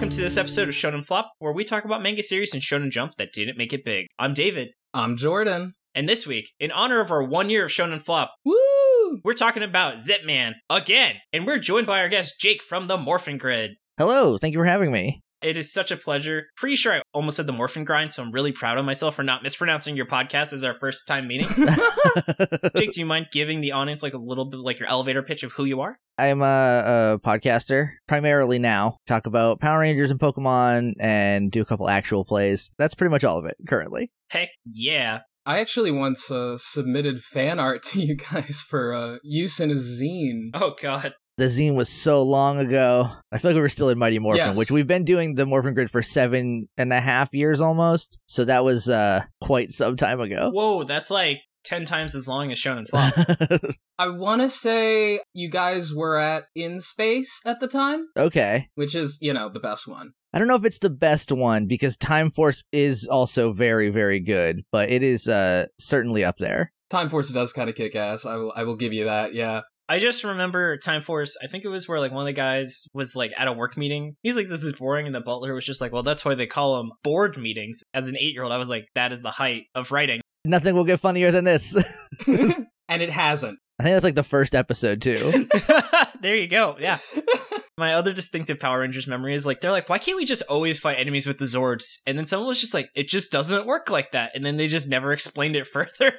welcome to this episode of Shonen Flop, where we talk about manga series and Shonen Jump that didn't make it big. I'm David, I'm Jordan. and this week, in honor of our one year of Shonen Flop, Woo! we're talking about Zip Man again, and we're joined by our guest Jake from the Morphin Grid. Hello, thank you for having me. It is such a pleasure. Pretty sure I almost said the Morphin Grind, so I'm really proud of myself for not mispronouncing your podcast as our first time meeting. Jake, do you mind giving the audience like a little bit like your elevator pitch of who you are? I'm a, a podcaster, primarily now. Talk about Power Rangers and Pokemon and do a couple actual plays. That's pretty much all of it currently. Heck yeah. I actually once uh, submitted fan art to you guys for uh, use in a zine. Oh god. The zine was so long ago. I feel like we were still in Mighty Morphin, Yes. which we've been doing the Morphin Grid for seven and a half years almost. So that was uh, quite some time ago. Whoa, that's like 10 times as long as Shonen Flop. I want to say you guys were at In Space at the time, okay. which is, you know, the best one. I don't know if it's the best one because Time Force is also very, very good, but it is uh, certainly up there. Time Force does kind of kick ass. I will, I will give you that. Yeah. I just remember Time Force. I think it was where like one of the guys was like at a work meeting. He's like, "This is boring," and the butler was just like, "Well, that's why they call them board meetings." As an eight-year-old, I was like, "That is the height of writing." Nothing will get funnier than this. and it hasn't. I think that's like the first episode too. there you go. Yeah. My other distinctive Power Rangers memory is like they're like, "Why can't we just always fight enemies with the Zords?" And then someone was just like, "It just doesn't work like that." And then they just never explained it further.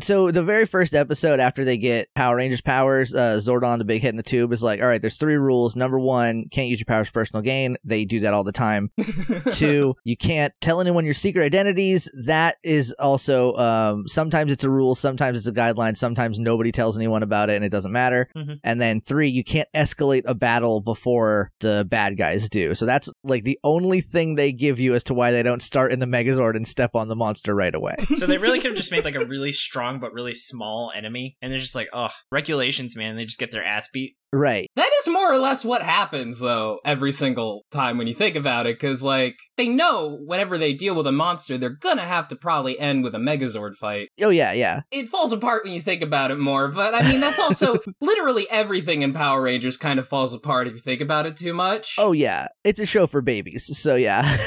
So the very first episode after they get Power Rangers powers, uh, Zordon, the big head in the tube, is like, all right, there's three rules. Number one, can't use your powers for personal gain. They do that all the time. Two, you can't tell anyone your secret identities. That is also um, sometimes it's a rule, sometimes it's a guideline, sometimes nobody tells anyone about it and it doesn't matter. Mhm. And then three, you can't escalate a battle before the bad guys do. So that's like the only thing they give you as to why they don't start in the Megazord and step on the monster right away. so they really could have just made like a really strong but really small enemy, and they're just like, "Oh, regulations, man." They just get their ass beat. Right. That is more or less what happens, though, every single time when you think about it, because, like, they know whenever they deal with a monster, they're gonna have to probably end with a Megazord fight. Oh, yeah, yeah. It falls apart when you think about it more, but I mean, that's also literally everything in Power Rangers kind of falls apart if you think about it too much. Oh, yeah. It's a show for babies. So, yeah.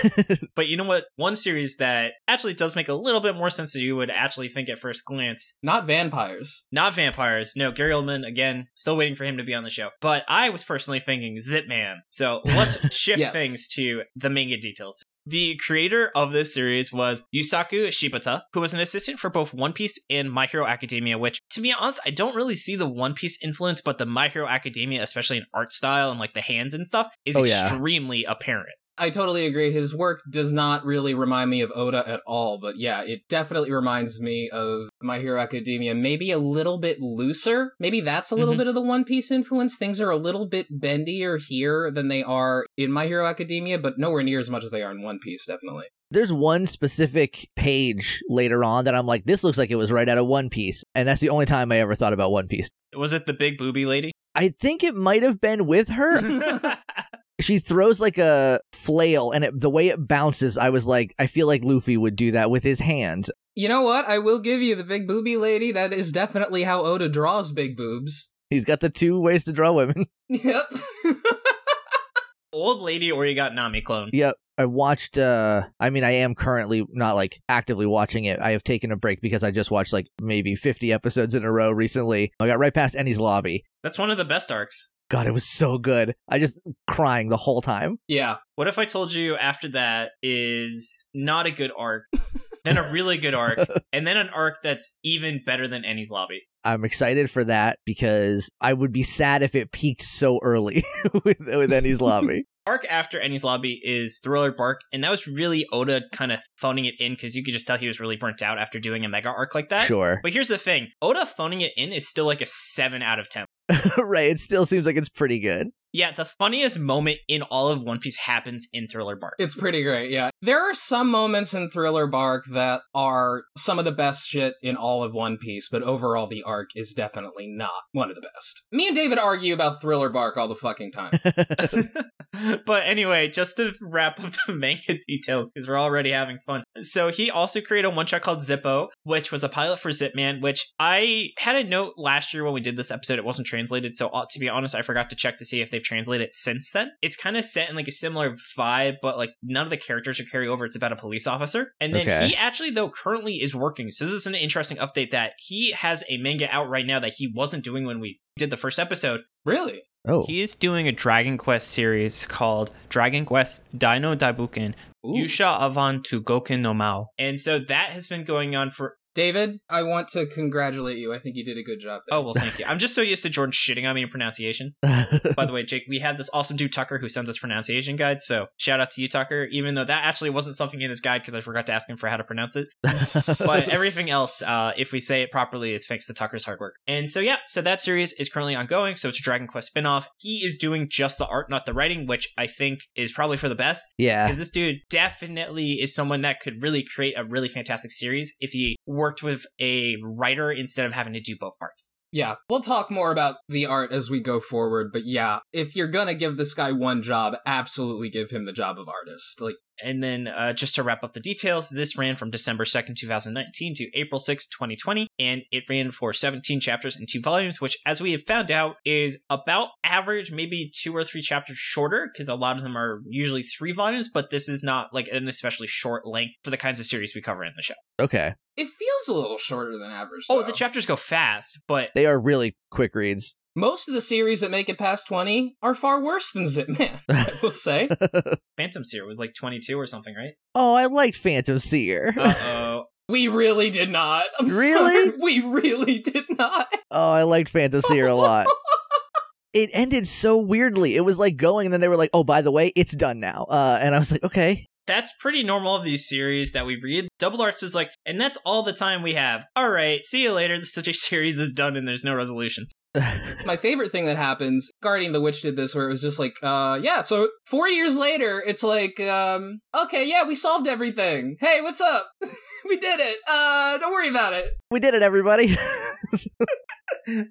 But you know what? One series that actually does make a little bit more sense than you would actually think at first glance. Not vampires. Not vampires. No, Gary Oldman, again, still waiting for him to be on the show. But I was personally thinking Zip Man. So let's shift Yes. things to the manga details. The creator of this series was Yusaku Shibata, who was an assistant for both One Piece and My Hero Academia, which, to be honest, I don't really see the One Piece influence, but the My Hero Academia, especially in art style and like the hands and stuff, is Oh, yeah. extremely apparent. I totally agree. His work does not really remind me of Oda at all, but yeah, it definitely reminds me of My Hero Academia. Maybe a little bit looser. Maybe that's a little Mhm. bit of the One Piece influence. Things are a little bit bendier here than they are in My Hero Academia, but nowhere near as much as they are in One Piece, definitely. There's one specific page later on that I'm like, this looks like it was right out of One Piece. And that's the only time I ever thought about One Piece. Was it the big booby lady? I think it might have been with her. she throws like a flail, and it, the way it bounces, I was like, I feel like Luffy would do that with his hand. You know what? I will give you the big booby lady. That is definitely how Oda draws big boobs. He's got the two ways to draw women. Yep. Old lady or you got Nami clone? yep. I watched uh I mean I am currently not like actively watching it. I have taken a break because I just watched like maybe 50 episodes in a row recently. I got right past Enies Lobby. That's one of the best arcs. God, it was so good. I just crying the whole time. yeah. What if I told you after that is not a good arc, then a really good arc, and then an arc that's even better than Enies Lobby? I'm excited for that because I would be sad if it peaked so early with, with Enies Lobby. Arc after Enies Lobby is Thriller Bark, and that was really Oda kind of phoning it in because you could just tell he was really burnt out after doing a mega arc like that. Sure. But here's the thing Oda phoning it in is still like a 7 out of 10. right. It still seems like it's pretty good. Yeah, the funniest moment in all of One Piece happens in Thriller Bark. It's pretty great, yeah. There are some moments in Thriller Bark that are some of the best shit in all of One Piece, but overall the arc is definitely not one of the best. Me and David argue about Thriller Bark all the fucking time. but anyway, just to wrap up the manga details, because we're already having fun. So he also created a one shot called Zippo, which was a pilot for Zipman, which I had a note last year when we did this episode. It wasn't translated, so uh, to be honest, I forgot to check to see if they've translate it since then. It's kind of set in like a similar vibe, but like none of the characters are carry over. It's about a police officer. And then Okay. he actually, though, currently is working. So this is an interesting update that he has a manga out right now that he wasn't doing when we did the first episode. Really? Oh, He is doing a Dragon Quest series called Dragon Quest Dai no Daibouken Ooh. Yusha Avan to Gokuen no Maou. And so that has been going on for David, I want to congratulate you. I think you did a good job there. Oh well, thank you. I'm just so used to Jordan shitting on me in pronunciation. By the way, Jake, we have this awesome dude Tucker who sends us pronunciation guides. So shout out to you, Tucker. Even though that actually wasn't something in his guide because I forgot to ask him for how to pronounce it. But everything else, uh, if we say it properly, is thanks to Tucker's hard work. And so yeah, so that series is currently ongoing. So it's a Dragon Quest spinoff. He is doing just the art, not the writing, which I think is probably for the best yeah. because this dude definitely is someone that could really create a really fantastic series if he worked with a writer instead of having to do both parts. Yeah, we'll talk more about the art as we go forward, but yeah, if you're gonna give this guy one job, absolutely give him the job of artist. Like, And then uh, just to wrap up the details, this ran from December 2nd, 2019 to April 6th, 2020, and it ran for 17 chapters and two volumes, which, as we have found out, is about average, maybe two or three chapters shorter, because a lot of them are usually three volumes, but this is not like an especially short length for the kinds of series we cover in the show. okay. it feels a little shorter than average. Oh, though. the chapters go fast, but They are really quick reads. Most of the series that make it past 20 are far worse than Zipman, I will say. Phantom Seer was like 22 or something, right? oh, I liked Phantom Seer. Uh oh. We really did not. I'm Really? sorry. We really did not. oh, I liked Phantom Seer a lot. It ended so weirdly. It was like going, and then they were like, "Oh, by the way, it's done now." Uh, and I was like, "Okay." That's pretty normal of these series that we read. Double Arts was like, and that's all the time we have. All right, see you later. This such a series is done and there's no resolution. My favorite thing that happens, Guardian of the Witch did this where it was just like, uh, yeah, so four years later, it's like, um, okay, yeah, we solved everything. Hey, what's up? we did it. Uh, don't worry about it. we did it, everybody.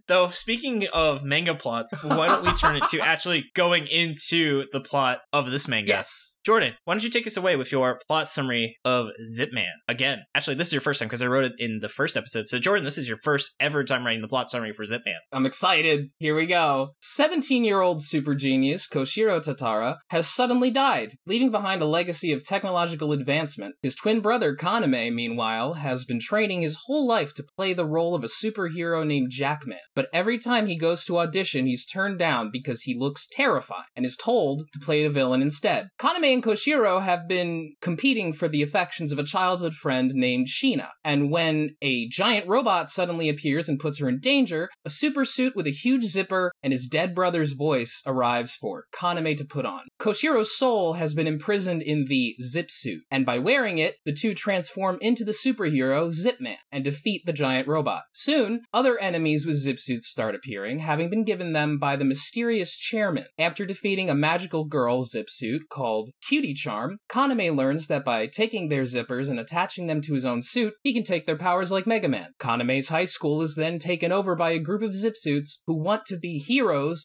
Though, speaking of manga plots, why don't we turn it to actually going into the plot of this manga? Yes. Jordan, why don't you take us away with your plot summary of Zipman? Again, actually, this is your first time because I wrote it in the first episode. So, Jordan, this is your first ever time writing the plot summary for Zipman. I'm excited. Here we go. 17 year old super genius Koshiro Tatara has suddenly died, leaving behind a legacy of technological advancement. His twin brother Kaname, meanwhile, has been training his whole life to play the role of a superhero named Jackman. But every time he goes to audition, he's turned down because he looks terrifying and is told to play the villain instead. Kaname and Koshiro have been competing for the affections of a childhood friend named Sheena, and when a giant robot suddenly appears and puts her in danger, a super suit with a huge zipper and his dead brother's voice arrives for Kaname to put on. Koshiro's soul has been imprisoned in the zip suit, and by wearing it, the two transform into the superhero Zipman and defeat the giant robot. Soon, other enemies with zip suits start appearing, having been given them by the mysterious chairman. After defeating a magical girl zip suit called Cutie Charm, Kaname learns that by taking their zippers and attaching them to his own suit, he can take their powers like Mega Man. Kaname's high school is then taken over by a group of zip suits who want to be heroes,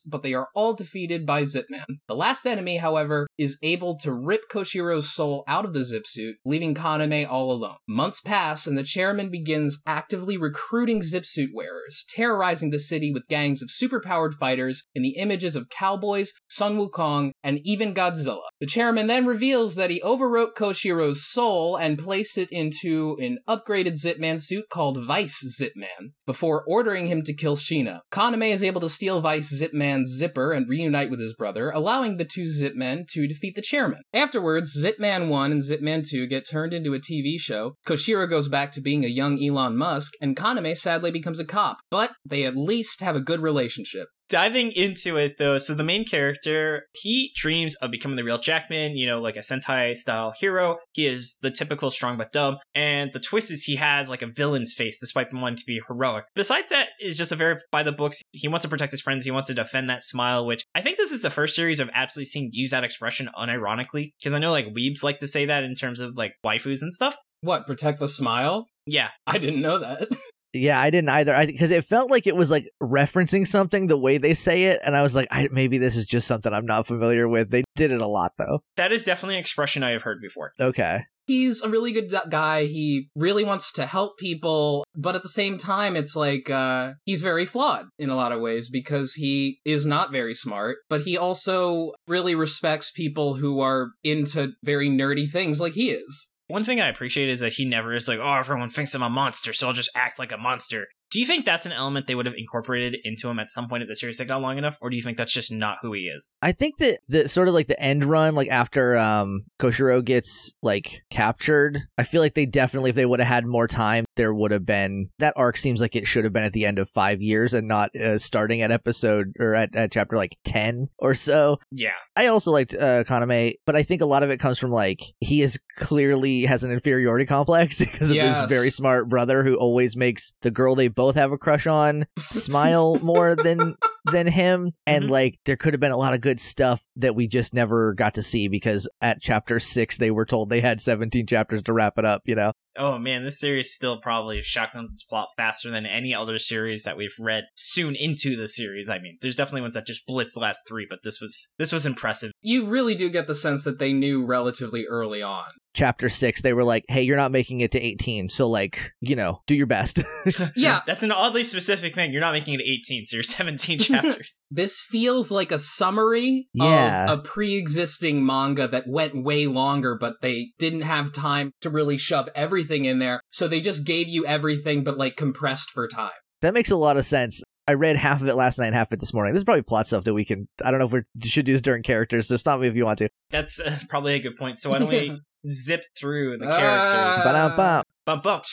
but they are all defeated by Zipman. The last enemy, however, is able to rip Koshiro's soul out of the zip suit, leaving Kaname all alone. Months pass, and the chairman begins actively recruiting zip suit wearers, terrorizing the city with gangs of superpowered fighters in the images of cowboys, Sun Wukong, and even Godzilla. The chairman then reveals that he overwrote Koshiro's soul and placed it into an upgraded Zipman suit called Vice Zipman, before ordering him to kill Sheena. Kaname is able to steal Vice Zipman's zipper and reunite with his brother, allowing the two Zipmen to defeat the chairman. Afterwards, Zipman 1 and Zipman 2 get turned into a TV show. Koshiro goes back to being a young Elon Musk, and Kaname sadly becomes a cop, but they at least have a good relationship. Diving into it though so the main character he dreams of becoming the real jackman you know like a sentai style hero he is the typical strong but dumb and the twist is he has like a villain's face despite wanting to be heroic besides that is just a very by the books he wants to protect his friends he wants to defend that smile which i think this is the first series i've actually seen use that expression unironically because i know like weebs like to say that in terms of like waifus and stuff What, protect the smile? yeah I didn't know that. Yeah, I didn't either. I because it felt like it was like referencing something the way they say it, and I was like, I, maybe this is just something I'm not familiar with. They did it a lot though. that is definitely an expression i have heard before Okay, He's a really good guy. He really wants to help people, but at the same time, it's like uh, he's very flawed in a lot of ways because he is not very smart, but he also really respects people who are into very nerdy things like he is. One thing I appreciate is that he never is like, oh, everyone thinks I'm a monster, so I'll just act like a monster. Do you think that's an element they would have incorporated into him at some point of the series that got long enough, or do you think that's just not who he is? I think that the sort of like the end run, like after um Koshiro gets like captured, I feel like they definitely, if they would have had more time, there would have been that arc. Seems like it should have been at the end of five years and not uh, starting at episode or at, at chapter like ten or so. Yeah, I also liked uh, Kaname, but I think a lot of it comes from like he is clearly has an inferiority complex because of Yes. his very smart brother who always makes the girl they both have a crush on smile more than than him and Mhm. like there could have been a lot of good stuff that we just never got to see because at chapter 6 they were told they had 17 chapters to wrap it up, you know. Oh man, this series still probably shotguns its plot faster than any other series that we've read soon into the series. I mean, there's definitely ones that just blitz the last three, but this was this was impressive. You really do get the sense that they knew relatively early on. Chapter 6 they were like, "Hey, you're not making it to 18, so like, you know, do your best." Yeah. That's an oddly specific thing. You're not making it 18, so you're 17 chapters. This feels like a summary Yeah. of a pre-existing manga that went way longer, but they didn't have time to really shove everything in there. So they just gave you everything, but like compressed for time. That makes a lot of sense. I read half of it last night and half of it this morning. This is probably plot stuff that we can. I don't know if we should do this during characters, so stop me if you want to. That's uh, probably a good point. So why don't we zip through the Ah. characters? Ba-dum-bum. Bump bump.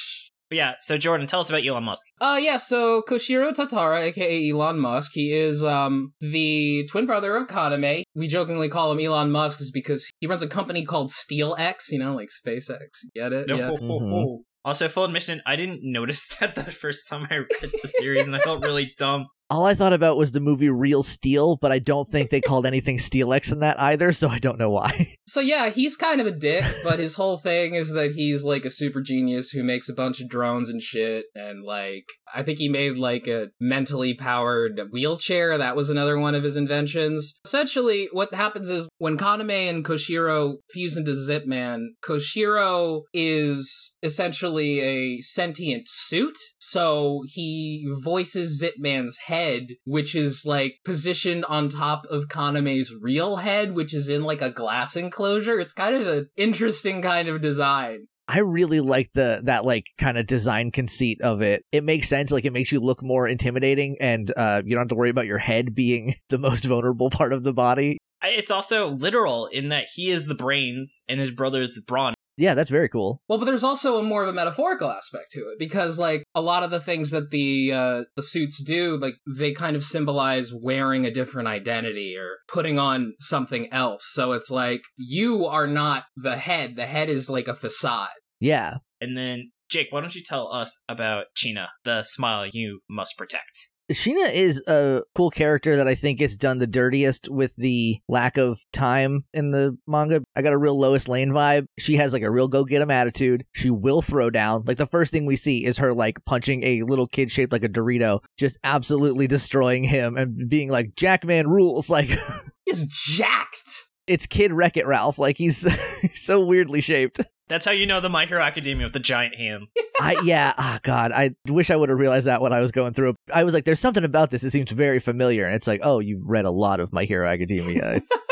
But yeah, so Jordan, tell us about Elon Musk. Uh yeah, so Koshiro Tatara, aka Elon Musk, he is um the twin brother of Kaname. We jokingly call him Elon Musk is because he runs a company called SteelX, you know, like SpaceX. Get it? Yeah. Mhm. Also, full admission, I didn't notice that the first time I read the series, and I felt really dumb. All I thought about was the movie Real Steel, but I don't think they called anything SteelX in that either, so I don't know why. So yeah, he's kind of a dick, but his whole thing is that he's like a super genius who makes a bunch of drones and shit and like I think he made like a mentally powered wheelchair. That was another one of his inventions. Essentially, what happens is when Kaname and Koshiro fuse into Zipman, Koshiro is essentially a sentient suit. So he voices Zipman's head, which is like positioned on top of Kaname's real head, which is in like a glass enclosure. It's kind of an interesting kind of design. I really like the that like kind of design conceit of it. It makes sense, like it makes you look more intimidating, and uh, you don't have to worry about your head being the most vulnerable part of the body. It's also literal in that he is the brains and his brother is the brawn. Yeah, that's very cool. Well, but there's also a more of a metaphorical aspect to it because, like, a lot of the things that the uh, the suits do, like, they kind of symbolize wearing a different identity or putting on something else. So it's like you are not the head; the head is like a facade. Yeah, And then, Jake, why don't you tell us about Sheena, the smile you must protect? Sheena is a cool character that I think gets done the dirtiest with the lack of time in the manga. I got a real Lois Lane vibe. She has like a real go get 'em attitude. She will throw down. Like the first thing we see is her like punching a little kid shaped like a Dorito, just absolutely destroying him and being like, Jackman rules. Like Is jacked. it's Kid Wreck It Ralph. Like he's so weirdly shaped. That's how you know the My Hero Academia with the giant hands. I yeah, oh god, I wish I would have realized that when I was going through. I was like, "There's something about this. It seems very familiar." And it's like, "Oh, you've read a lot of My Hero Academia."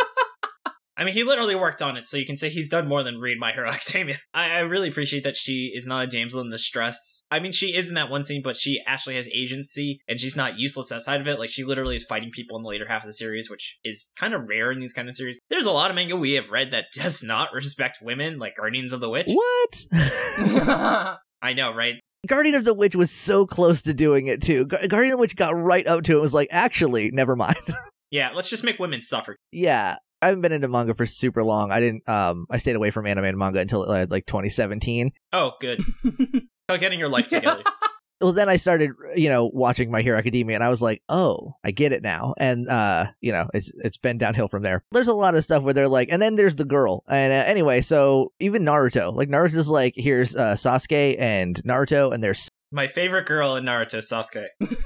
I mean, he literally worked on it, so you can say he's done more than read My Hero Academia. I, I really appreciate that she is not a damsel in distress. I mean, she is in that one scene, but she actually has agency, and she's not useless outside of it. Like, she literally is fighting people in the later half of the series, which is kind of rare in these kind of series. There's a lot of manga we have read that does not respect women, like Guardians of the Witch. what? I know, right? Guardian of the Witch was so close to doing it too. Gu- Guardian of the Witch got right up to it. and Was like, actually, never mind. Yeah, let's just make women suffer. yeah, I haven't been into manga for super long. I didn't. Um, I stayed away from anime and manga until uh, like 2017. Oh, good. oh, getting your life together. well then i started you know watching my hero academia and i was like oh i get it now and uh you know it's it's been downhill from there there's a lot of stuff where they're like and then there's the girl and uh, anyway so even naruto like naruto's like here's uh sasuke and naruto and there's My favorite girl in Naruto, Sasuke.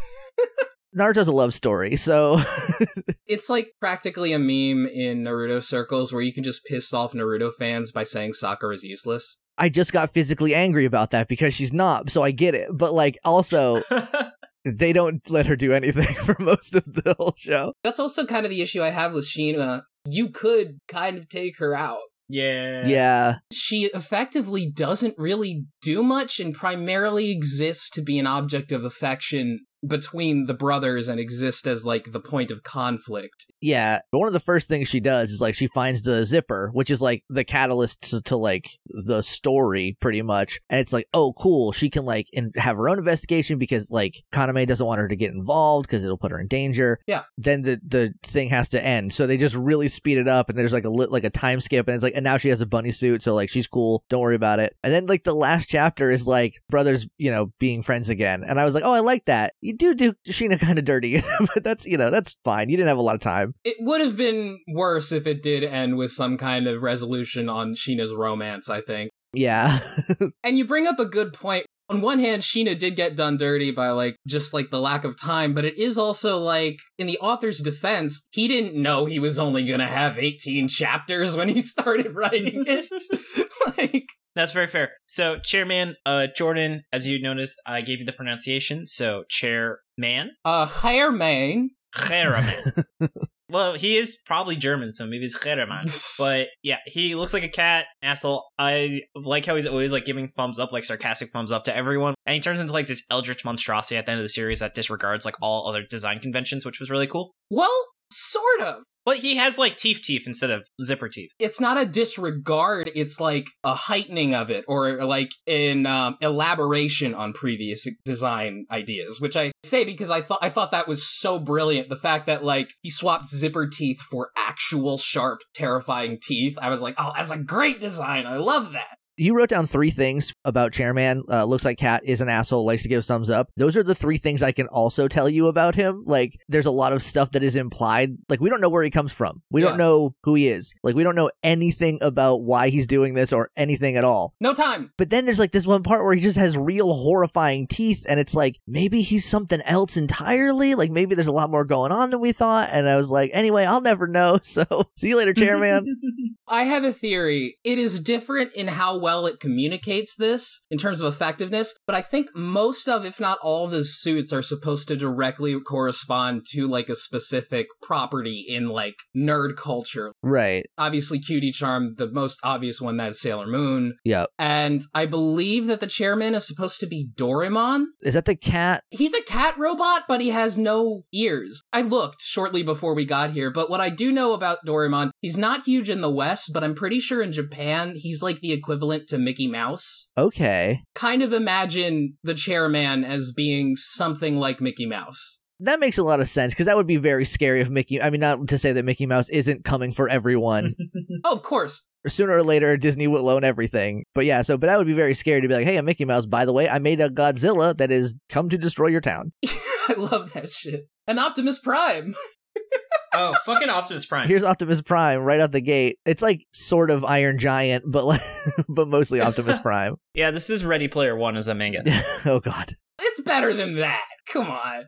naruto's a love story so it's like practically a meme in Naruto circles where you can just piss off Naruto fans by saying Sakura's useless. I just got physically angry about that because she's not, so I get it. But like also they don't let her do anything for most of the whole show. That's also kind of the issue I have with Sheena. You could kind of take her out. yeah. Yeah. She effectively doesn't really do much and primarily exists to be an object of affection between the brothers and exist as like the point of conflict. Yeah, but one of the first things she does is like she finds the zipper, which is like the catalyst to, to like the story pretty much. And it's like, oh, cool. She can like in, have her own investigation because like Kaname doesn't want her to get involved because it'll put her in danger. Yeah. Then the the thing has to end, so they just really speed it up, and there's like a lit like a time skip, and it's like, and now she has a bunny suit, so like she's cool. Don't worry about it. And then like the last chapter is like brothers, you know, being friends again, and I was like, oh, I like that. You do do Sheena kind of dirty, but that's you know that's fine. You didn't have a lot of time. It would have been worse if it did end with some kind of resolution on Sheena's romance, I think. Yeah. And you bring up a good point. On one hand, Sheena did get done dirty by like just like the lack of time, but it is also like in the author's defense, he didn't know he was only gonna have 18 chapters when he started writing it. like That's very fair. So, chairman, uh, Jordan, as you noticed, I gave you the pronunciation. So, chairman, uh Hermain. Chairman. well, he is probably German, so maybe it's Chairman. But yeah, he looks like a cat asshole. I like how he's always like giving thumbs up, like sarcastic thumbs up to everyone, and he turns into like this eldritch monstrosity at the end of the series that disregards like all other design conventions, which was really cool. Well, sort of. But he has like teeth teeth instead of zipper teeth. It's not a disregard, it's like a heightening of it or like an um, elaboration on previous design ideas, which I say because I thought I thought that was so brilliant. The fact that like he swapped zipper teeth for actual sharp, terrifying teeth. I was like, "Oh, that's a great design. I love that." you wrote down three things about Chairman. Uh, looks like Cat is an asshole, likes to give thumbs up. Those are the three things I can also tell you about him. Like, there's a lot of stuff that is implied. Like, we don't know where he comes from. We Yeah. don't know who he is. Like, we don't know anything about why he's doing this or anything at all. No time. But then there's like this one part where he just has real horrifying teeth, and it's like maybe he's something else entirely. Like maybe there's a lot more going on than we thought. And I was like, anyway, I'll never know. So see you later, Chairman. I have a theory. It is different in how well it communicates this in terms of effectiveness, but I think most of, if not all of the suits are supposed to directly correspond to like a specific property in like nerd culture. right. Obviously, Cutie Charm, the most obvious one, that's Sailor Moon. Yep. And I believe that the chairman is supposed to be Doraemon. Is that the cat? He's a cat robot, but he has no ears. I looked shortly before we got here, but what I do know about Doraemon, he's not huge in the West, but I'm pretty sure in Japan, he's like the equivalent to Mickey Mouse. Okay. Kind of imagine the chairman as being something like Mickey Mouse. That makes a lot of sense because that would be very scary if Mickey. I mean, not to say that Mickey Mouse isn't coming for everyone. Oh, of course. Sooner or later, Disney will own everything. But yeah, so but that would be very scary to be like, hey, I'm Mickey Mouse. By the way, I made a Godzilla that is come to destroy your town. I love that shit. An Optimus Prime. oh, fucking Optimus Prime. Here's Optimus Prime right out the gate. It's like sort of Iron Giant, but like, but mostly Optimus Prime. yeah, this is Ready Player One as a manga. oh God. It's better than that. Come on.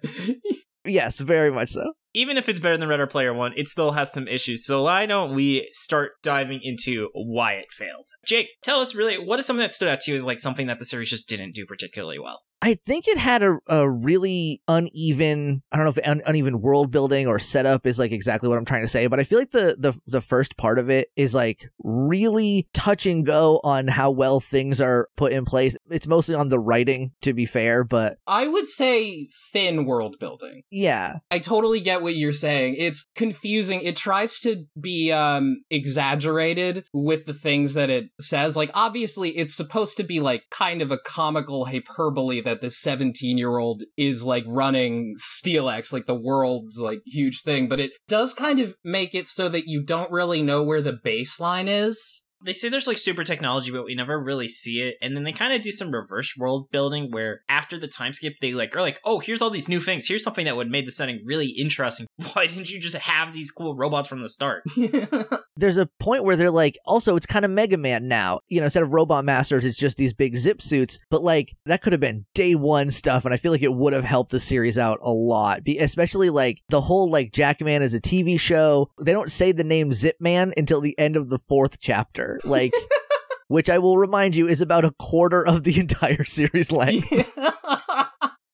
Yes, very much so. even if it's better than Red Player One, it still has some issues. So why don't we start diving into why it failed? Jake, tell us really what is something that stood out to you as like something that the series just didn't do particularly well. I think it had a, a really uneven, I don't know if un, uneven world building or setup is like exactly what I'm trying to say, but I feel like the, the the first part of it is like really touch and go on how well things are put in place. It's mostly on the writing, to be fair, but I would say thin world building. yeah. I totally get what you're saying. It's confusing. It tries to be um exaggerated with the things that it says. Like obviously it's supposed to be like kind of a comical hyperbole that this 17-year-old is like running SteelX, like the world's like huge thing, but it does kind of make it so that you don't really know where the baseline is. They say there's like super technology, but we never really see it. And then they kind of do some reverse world building where after the time skip, they like are like, oh, here's all these new things. Here's something that would made the setting really interesting. Why didn't you just have these cool robots from the start? There's a point where they're like, also, it's kind of Mega Man now. You know, instead of Robot Masters, it's just these big zip suits. But like, that could have been day one stuff. And I feel like it would have helped the series out a lot. Be- especially like the whole like Jackman is a TV show. They don't say the name Zip Man until the end of the fourth chapter. Like, which I will remind you is about a quarter of the entire series length.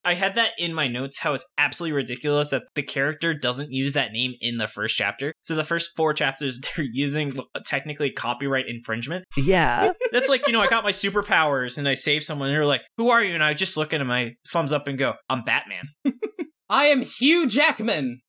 I had that in my notes how it's absolutely ridiculous that the character doesn't use that name in the first chapter. So the first four chapters they're using technically copyright infringement. Yeah. That's like, you know, I got my superpowers and I save someone and they're like, "Who are you?" and I just look at him, I thumbs up and go, "I'm Batman." I am Hugh Jackman.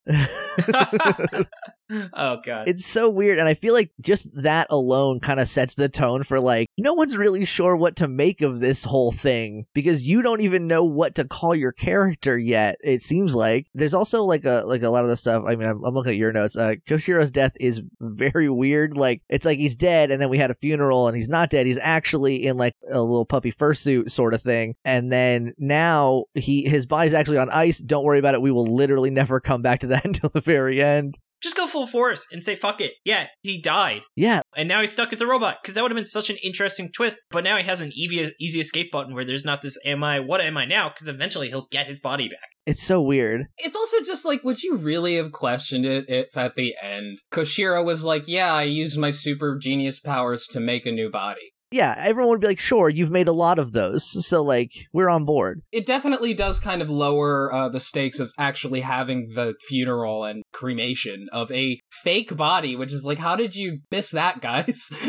Oh god. it's so weird and i feel like just that alone kind of sets the tone for like no one's really sure what to make of this whole thing because you don't even know what to call your character yet it seems like there's also like a like a lot of the stuff i mean i'm, I'm looking at your notes uh koshiro's death is very weird like it's like he's dead and then we had a funeral and he's not dead he's actually in like a little puppy fursuit sort of thing and then now he his body's actually on ice don't worry about it we will literally never come back to that until the very end just go full force and say fuck it. Yeah, he died. yeah And now he's stuck as a robot because that would have been such an interesting twist. But now he has an easy, easy escape button where there's not this am I, what am I now? Because eventually he'll get his body back. it's so weird It's also just like, would you really have questioned it if at the end Koshiro was like, yeah, I used my super genius powers to make a new body? Yeah, everyone would be like, sure, you've made a lot of those. So, like, we're on board. It definitely does kind of lower uh, the stakes of actually having the funeral and cremation of a fake body, which is like, how did you miss that, guys?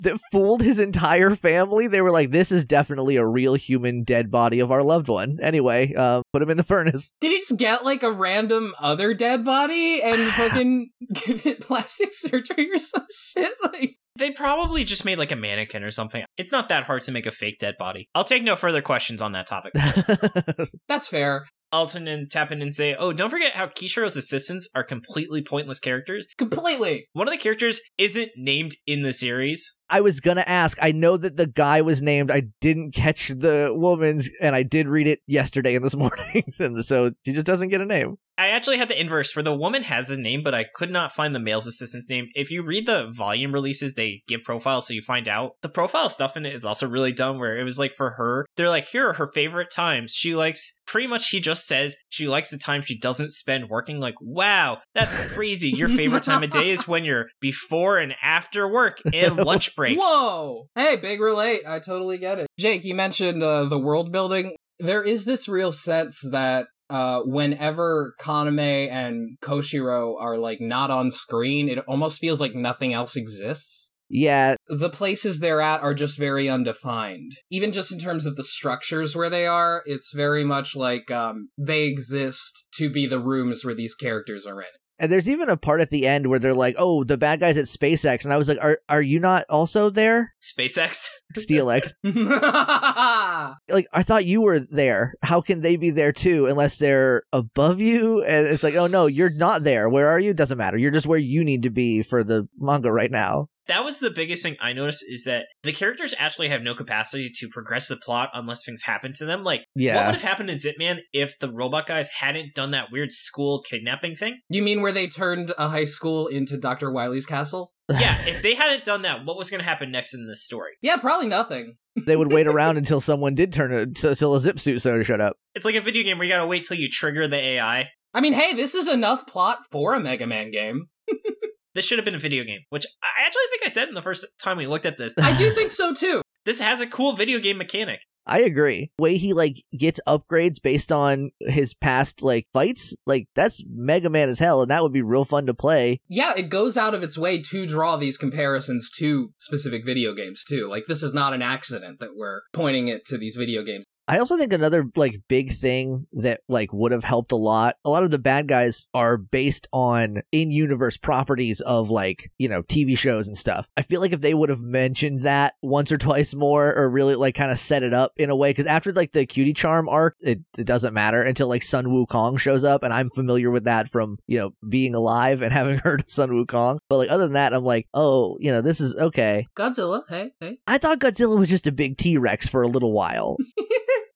That fooled his entire family. They were like, this is definitely a real human dead body of our loved one. Anyway, uh, put him in the furnace. Did he just get like a random other dead body and fucking give it plastic surgery or some shit? Like, They probably just made like a mannequin or something. It's not that hard to make a fake dead body. I'll take no further questions on that topic. that's fair. Alton and tap in and say, oh, don't forget how Koshiro's assistants are completely pointless characters. Completely. One of the characters isn't named in the series. I was gonna ask. I know that the guy was named. I didn't catch the woman's, and I did read it yesterday and this morning, and so she just doesn't get a name. I actually had the inverse where the woman has a name, but I could not find the male's assistant's name. If you read the volume releases, they give profiles so you find out. The profile stuff in it is also really dumb where it was like for her, they're like, here are her favorite times. She likes, pretty much she just says she likes the time she doesn't spend working. Like, wow, that's crazy. Your favorite time of day is when you're before and after work and lunch break. Whoa! Hey, big relate. I totally get it. Jake, you mentioned uh, the world building. There is this real sense that uh, whenever Kaname and Koshiro are like not on screen, it almost feels like nothing else exists. Yeah, The places they're at are just very undefined. Even just in terms of the structures where they are, it's very much like um, they exist to be the rooms where these characters are in. And there's even a part at the end where they're like, "Oh, the bad guys at SpaceX," and I was like, "Are are you not also there, SpaceX. SteelX?" like I thought you were there. How can they be there too unless they're above you? And it's like, oh no, you're not there. Where are you? Doesn't matter. You're just where you need to be for the manga right now. That was the biggest thing I noticed is that the characters actually have no capacity to progress the plot unless things happen to them. Like, what would have happened in Zipman if the robot guys hadn't done that weird school kidnapping thing? you mean where they turned a high school into Dr. Wily's castle? Yeah, if they hadn't done that, what was going to happen next in this story? Yeah, probably nothing. they would wait around until someone did turn it until a zip suit so shut up. It's like a video game where you gotta wait till you trigger the AI. I mean, hey, this is enough plot for a Mega Man game. This should have been a video game, which I actually think I said in the first time we looked at this. I do think so too. This has a cool video game mechanic. I agree. Way he like gets upgrades based on his past like fights, like that's Mega Man as hell, and that would be real fun to play. Yeah, it goes out of its way to draw these comparisons to specific video games too. Like this is not an accident that we're pointing it to these video games. I also think another like big thing that like would have helped a lot. A lot of the bad guys are based on in-universe properties of like, you know, TV shows and stuff. I feel like if they would have mentioned that once or twice more or really like kind of set it up in a way cuz after like the cutie charm arc, it, it doesn't matter until like Sun Wukong shows up and I'm familiar with that from, you know, being alive and having heard of Sun Wukong. But like other than that, I'm like, "Oh, you know, this is okay." Godzilla, hey, hey. I thought Godzilla was just a big T Rex for a little while.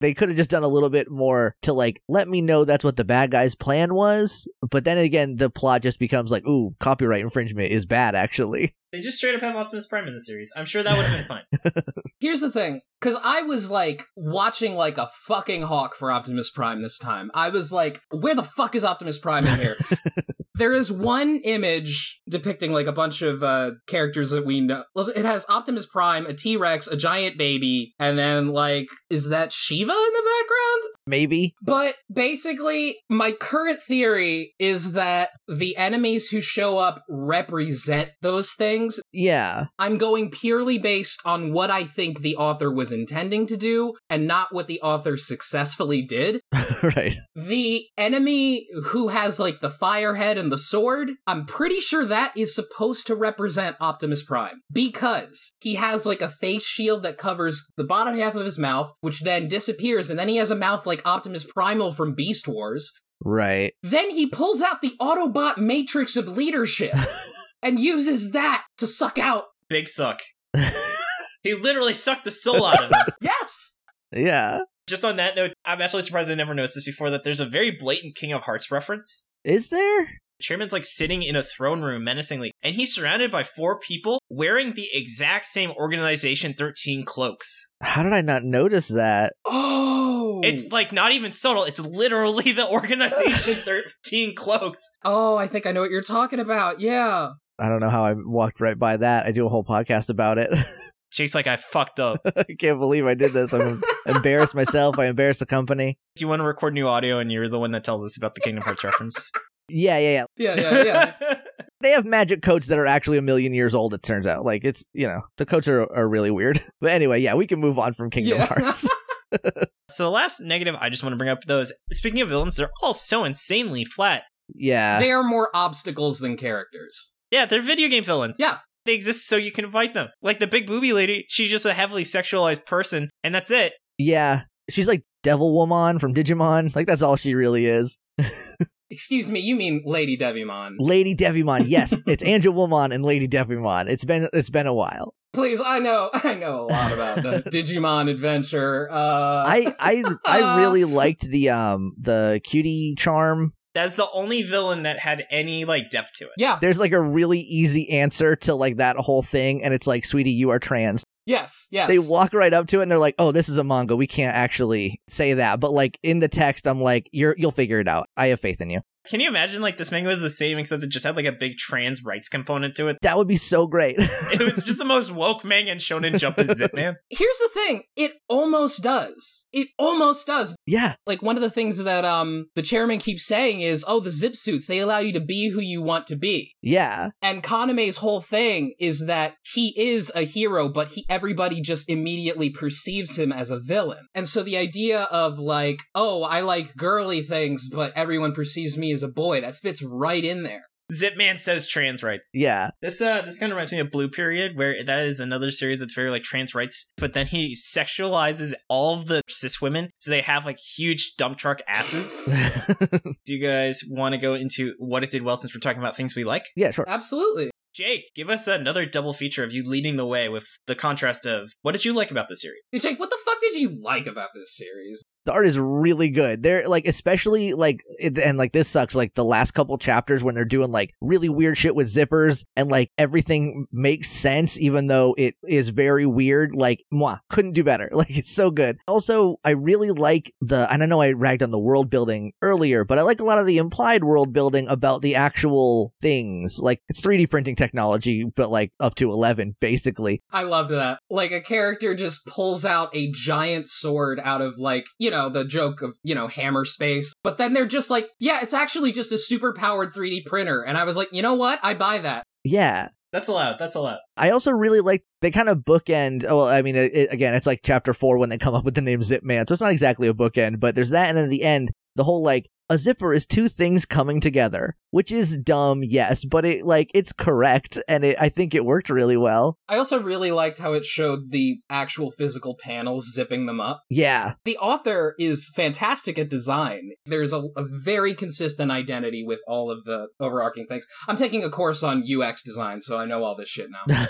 they could have just done a little bit more to like let me know that's what the bad guy's plan was. But then again, the plot just becomes like, ooh, copyright infringement is bad, actually. They just straight up have Optimus Prime in the series. I'm sure that would have been fine. Here's the thing, because I was like watching like a fucking hawk for Optimus Prime this time. I was like, where the fuck is Optimus Prime in here? There is one image depicting like a bunch of uh, characters that we know. It has Optimus Prime, a T Rex, a giant baby, and then like, is that Shiva in the background? Maybe. But basically, my current theory is that the enemies who show up represent those things. Yeah. I'm going purely based on what I think the author was intending to do and not what the author successfully did. right. The enemy who has like the fire head and the sword, I'm pretty sure that is supposed to represent Optimus Prime because he has like a face shield that covers the bottom half of his mouth, which then disappears, and then he has a mouth like Optimus Primal from Beast Wars. Right. Then he pulls out the Autobot matrix of leadership and uses that to suck out. Big suck. he literally sucked the soul out of him. Yes! yeah. Just on that note, I'm actually surprised I never noticed this before that there's a very blatant Kingdom Hearts reference. Is there? Chairman's like sitting in a throne room menacingly, and he's surrounded by four people wearing the exact same Organization 13 cloaks. How did I not notice that? Oh! It's like not even subtle, it's literally the Organization 13 cloaks. Oh, I think I know what you're talking about. Yeah. I don't know how I walked right by that. I do a whole podcast about it. Jake's like, I fucked up. I can't believe I did this. I'm embarrassed myself. I embarrassed the company. Do you want to record new audio and you're the one that tells us about the Kingdom Hearts reference? Yeah, yeah, yeah. Yeah, yeah, yeah. They have magic coats that are actually a million years old, it turns out. Like, it's, you know, the coats are, are really weird. But anyway, yeah, we can move on from Kingdom Yeah. Hearts. so the last negative I just want to bring up though is speaking of villains, they're all so insanely flat. Yeah. they are more obstacles than characters. Yeah, they're video game villains. Yeah. They exist so you can fight them. Like the big booby lady, she's just a heavily sexualized person, and that's it. Yeah. She's like Devil Woman from Digimon. Like, that's all she really is. Excuse me, you mean Lady Devimon. Lady Devimon. Yes, it's Angel Woman and Lady Devimon. It's been it's been a while. Please, I know, I know a lot about the Digimon adventure. Uh, I I I really liked the um the cutie charm. That's the only villain that had any like depth to it. yeah, There's like a really easy answer to like that whole thing, and it's like, sweetie, you are trans. Yes, yes. They walk right up to it and they're like, "Oh, this is a manga. We can't actually say that." But like in the text, I'm like, "You're you'll figure it out. I have faith in you." Can you imagine like this manga was the same except it just had like a big trans rights component to it? That would be so great. It was just the most woke manga and Shonen Jump is Zip Man. Here's the thing: it almost does. It almost does. yeah, Like one of the things that um the chairman keeps saying is, "Oh, the zip suits they allow you to be who you want to be." yeah, And Kaname's whole thing is that he is a hero, but he everybody just immediately perceives him as a villain. And so the idea of like, oh, I like girly things, but everyone perceives me as a boy, that fits right in there. Zip Man says trans rights. yeah. This uh this kind of reminds me of Blue Period, where that is another series that's very like trans rights, but then he sexualizes all of the cis women, so they have like huge dump truck asses. Do you guys want to go into what it did well since we're talking about things we like? yeah, sure. Absolutely. Jake, give us another double feature of you leading the way with the contrast of what did you like about the series? Hey, Jake, what the fuck did you like about this series? The art is really good. They're like, especially like, and like this sucks. Like the last couple chapters when they're doing like really weird shit with zippers and like everything makes sense, even though it is very weird. Like, moi, couldn't do better. Like, it's so good. Also, I really like the, and I know I ragged on the world building earlier, but I like a lot of the implied world building about the actual things. Like, it's 3D printing technology, but like up to 11, basically. I loved that. Like a character just pulls out a giant sword out of like, you know, the joke of, you know, hammer space. But then they're just like, yeah, it's actually just a super powered 3D printer. And I was like, you know what? I buy that. Yeah. That's allowed. That's allowed. I also really like they kind of bookend. oh, Well, I mean, it, it- again, it's like chapter four when they come up with the name Zip Man, so it's not exactly a bookend, but there's that, and then at the end, the whole like a zipper is two things coming together, which is dumb, yes, but it like it's correct, and it, I think it worked really well. I also really liked how it showed the actual physical panels zipping them up. Yeah, The author is fantastic at design. There's a, a very consistent identity with all of the overarching things. I'm taking a course on UX design, so I know all this shit now.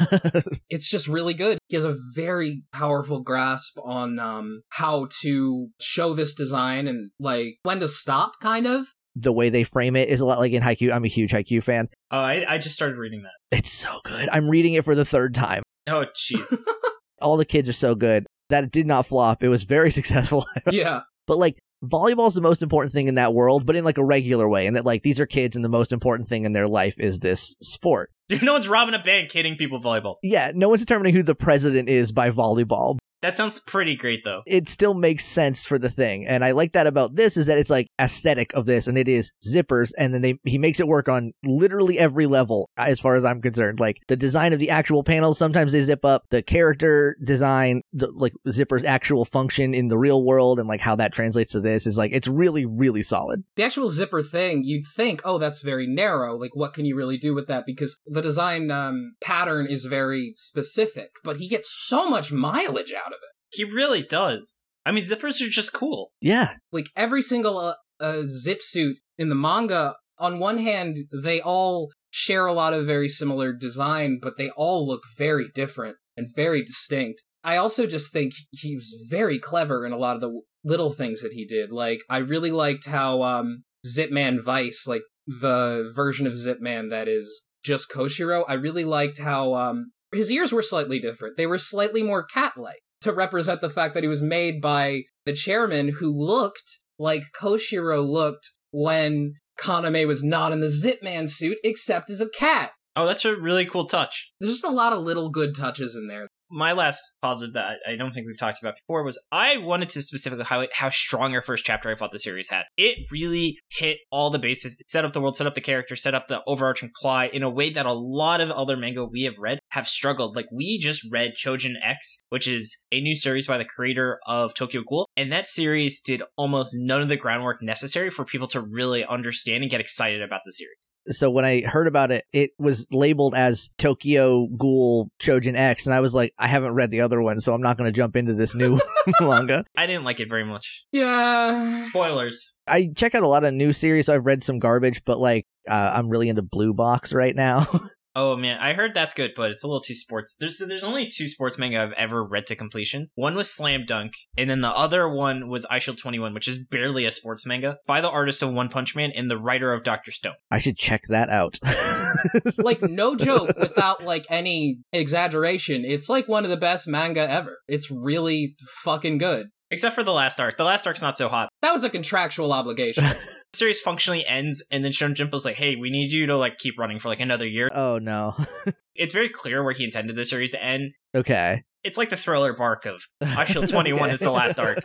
it's just really good. He has a very powerful grasp on um, how to show this design and like when to stop, kind of. the way they frame it is a lot like in Haikyuu. I'm a huge Haikyuu fan. Oh, I, I just started reading that. It's so good. I'm reading it for the third time. Oh, jeez. All the kids are so good. That it did not flop. It was very successful. yeah, But like volleyball's the most important thing in that world, but in like a regular way, and that like these are kids, and the most important thing in their life is this sport. Dude, No one's robbing a bank hitting people with volleyballs. Yeah, no one's determining who the president is by volleyball. That sounds pretty great though. It still makes sense for the thing, and I like that about this is that it's like aesthetic of this, and it is zippers, and then they he makes it work on literally every level as far as I'm concerned. Like the design of the actual panels, sometimes they zip up. The character design, the, like zippers' actual function in the real world, and like how that translates to this is like it's really really solid. The actual zipper thing, you'd think, oh, that's very narrow. Like, what can you really do with that? Because the design um, pattern is very specific, but he gets so much mileage out of it. He really does. I mean, zippers are just cool. Yeah, Like every single uh, uh, zip suit in the manga, on one hand, they all share a lot of very similar design, but they all look very different and very distinct. I also just think he was very clever in a lot of the little things that he did. Like, I really liked how um, Zipman Vice, like the version of Zipman that is just Koshiro, I really liked how um, his ears were slightly different. They were slightly more cat-like to represent the fact that he was made by the chairman who looked like Koshiro looked when Kaname was not in the Zipman suit except as a cat. Oh, that's a really cool touch. There's just a lot of little good touches in there. My last positive that I don't think we've talked about before was I wanted to specifically highlight how strong our first chapter I thought the series had. It really hit all the bases. It set up the world, set up the character, set up the overarching plot in a way that a lot of other manga we have read have struggled. Like we just read Chojin X, which is a new series by the creator of Tokyo Ghoul, and that series did almost none of the groundwork necessary for people to really understand and get excited about the series. so when I heard about it, it was labeled as Tokyo Ghoul Chojin X, and I was like, I haven't read the other one, so I'm not going to jump into this new manga. I didn't like it very much. Yeah. Spoilers. I check out a lot of new series. So I've read some garbage, but like uh, I'm really into Blue Box right now. Oh man, I heard that's good, but it's a little too sports. There's there's only two sports manga I've ever read to completion. One was Slam Dunk, and then the other one was Eyeshield 21, which is barely a sports manga by the artist of One Punch Man and the writer of Doctor Stone. I should check that out. like no joke without like any exaggeration it's like one of the best manga ever it's really fucking good Except for the last arc. The last arc's not so hot. that was a contractual obligation The series functionally ends, and then Shonen Jump's like, "Hey, we need you to like keep running for like another year." oh no. It's very clear where he intended the series to end. okay. It's like the thriller bark of Eyeshield 21 Okay. is the last arc.